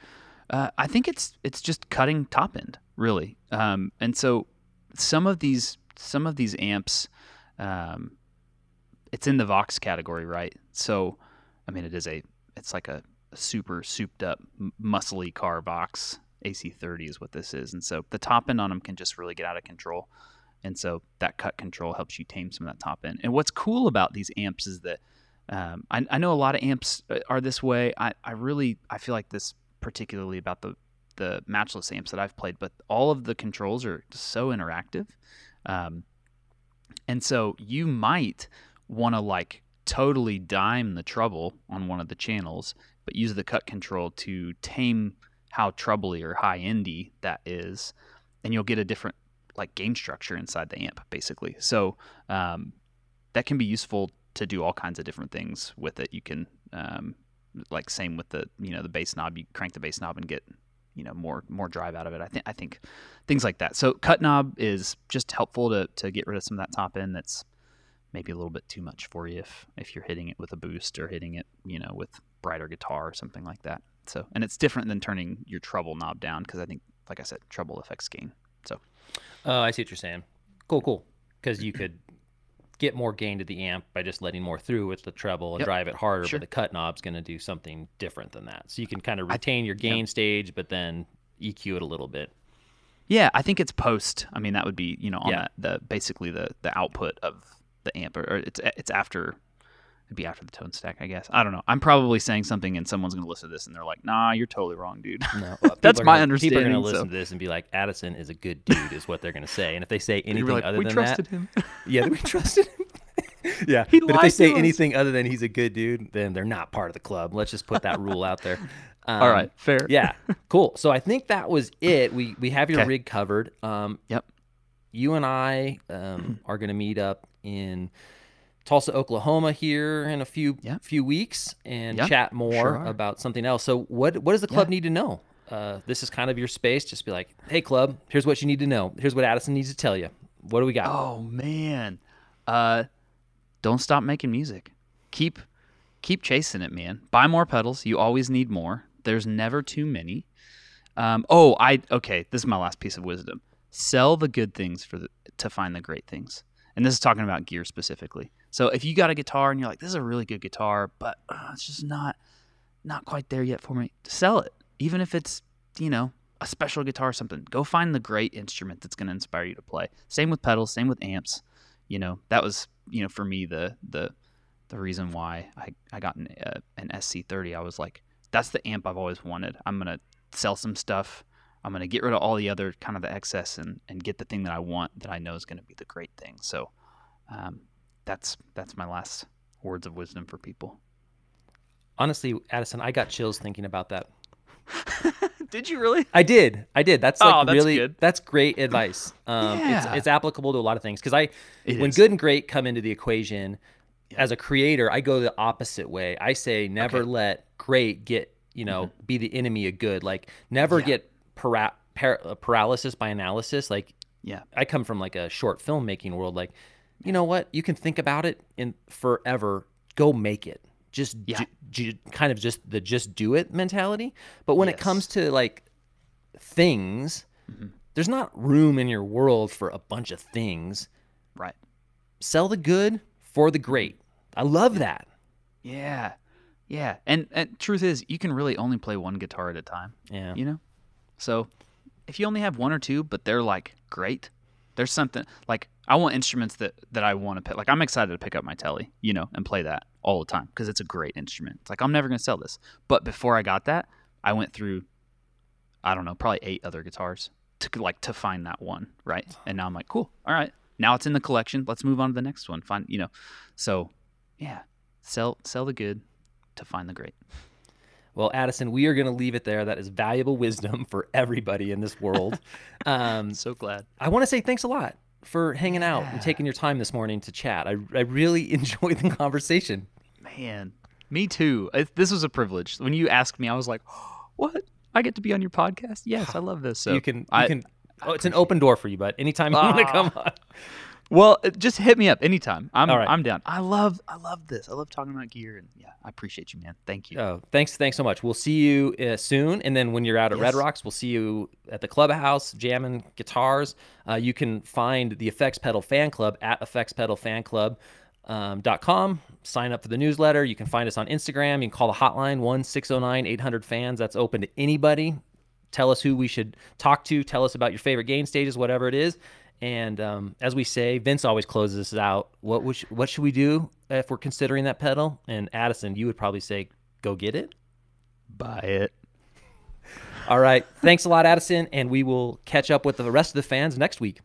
Uh, I think it's it's just cutting top end, really. Um, and so some of these some of these amps, um, it's in the Vox category, right? So, I mean, it is a it's like a, super souped up, muscly car Vox AC30 is what this is, and so the top end on them can just really get out of control. And so that cut control helps you tame some of that top end. And what's cool about these amps is that um, I, I know a lot of amps uh, are this way. I, I really I feel like this particularly about the the matchless amps that I've played, but all of the controls are so interactive, um, and so you might want to like totally dime the treble on one of the channels, but use the cut control to tame how trebly or high endy that is, and you'll get a different like gain structure inside the amp basically. So um, that can be useful to do all kinds of different things with it. You can um, like same with the you know the bass knob. You crank the bass knob and get you know more more drive out of it. I think I think things like that. So cut knob is just helpful to to get rid of some of that top end that's maybe a little bit too much for you if if you're hitting it with a boost or hitting it you know with brighter guitar or something like that. So and it's different than turning your treble knob down because I think like I said treble affects gain. So Oh, I see what you're saying. Cool, cool. because you could get more gain to the amp by just letting more through with the treble and Yep. drive it harder. Sure. But the cut knob's going to do something different than that. So you can kind of retain your gain stage, but then EQ it a little bit. Yeah, I think it's post. I mean, that would be you know on Yeah. that the basically the the output of the amp, or, or it's it's after. It'd be after the tone stack, I guess. I don't know. I'm probably saying something, and someone's gonna listen to this, and they're like, "Nah, you're totally wrong, dude." No, well, That's my gonna- People are going to understanding, listen so- to this and be like, "Addison is a good dude," is what they're going to say. And if they say anything like, other we than trusted that, him. yeah, we trusted him. yeah, He but if they say anything other than he's a good dude, then they're not part of the club. Let's just put that rule out there. Um, All right, fair. yeah, cool. So I think that was it. We we have your rig covered. Um, Yep. you and I um, are going to meet up in Tulsa, Oklahoma here in a few Yeah. few weeks and Yeah, chat more sure about something else. So what what does the club Yeah. need to know? Uh, this is kind of your space. Just be like, hey, club, here's what you need to know. Here's what Addison needs to tell you. What do we got? Oh man, uh, don't stop making music. Keep keep chasing it, man. Buy more pedals. You always need more. There's never too many. Um, oh, I okay. This is my last piece of wisdom. Sell the good things for the to find the great things. And this is talking about gear specifically. So if you got a guitar and you're like, this is a really good guitar, but uh, it's just not not quite there yet for me, sell it. Even if it's you know a special guitar or something. Go find the great instrument that's going to inspire you to play. Same with pedals. Same with amps. You know that was you know for me the the the reason why I I got an uh, an SC30. I was like, that's the amp I've always wanted. I'm gonna sell some stuff. I'm gonna get rid of all the other kind of the excess and and get the thing that I want that I know is gonna be the great thing. So, um, that's that's my last words of wisdom for people. Honestly, Addison, I got chills thinking about that. Did you really? I did. I did. That's like Oh, that's really good. that's great advice. Um, Yeah. it's, it's applicable to a lot of things because I It when is. good and great come into the equation as a creator, I go the opposite way. I say never Okay. Mm-hmm. let great get you know be the enemy of good. Like never Yeah. get para- par- uh, paralysis by analysis. Like Yeah. I come from like a short filmmaking world. Like you know what, you can think about it in forever. Go make it. Just Yeah. kind of just the just do it mentality. But when it comes to like things, Mm-hmm. there's not room in your world for a bunch of things. Right. Sell the good for the great. I love that. Yeah. Yeah. And and truth is, you can really only play one guitar at a time. Yeah. you know so if you only have one or two but they're like great there's something like i want instruments that that i want to pick like i'm excited to pick up my telly you know and play that all the time because it's a great instrument. It's like i'm never going to sell this. But before i got that i went through i don't know probably eight other guitars to like to find that one right? And now i'm like cool all right. Now it's in the collection. Let's move on to the next one find you know. So yeah sell sell the good to find the great Well, Addison, we are going to leave it there. That is valuable wisdom for everybody in this world. um, so glad I want to say thanks a lot for hanging out and taking your time this morning to chat. I, I really enjoyed the conversation. Man, me too. It, this was a privilege. When you asked me, I was like, "What? I get to be on your podcast? Yes, I love this." So you can, you I, can. Oh, it's an open door for you, but anytime you want to Ah. come on. well, uh, just hit me up anytime. I'm All right. I'm down. I love I love this. I love talking about gear, and yeah, I appreciate you, man. Thank you. Oh, thanks, thanks so much. We'll see you uh, soon, and then when you're out at Red Rocks, we'll see you at the clubhouse jamming guitars. Uh, you can find the Effects Pedal Fan Club at effectspedalfanclub.com. Um, dot com. Sign up for the newsletter. You can find us on Instagram. You can call the hotline one six zero nine eight hundred fans. That's open to anybody. Tell us who we should talk to. Tell us about your favorite game stages, whatever it is. And um, as we say, Vince always closes us out. What what should we do if we're considering that pedal? And Addison, you would probably say, go get it. Buy it. All right. Thanks a lot, Addison. And we will catch up with the rest of the fans next week.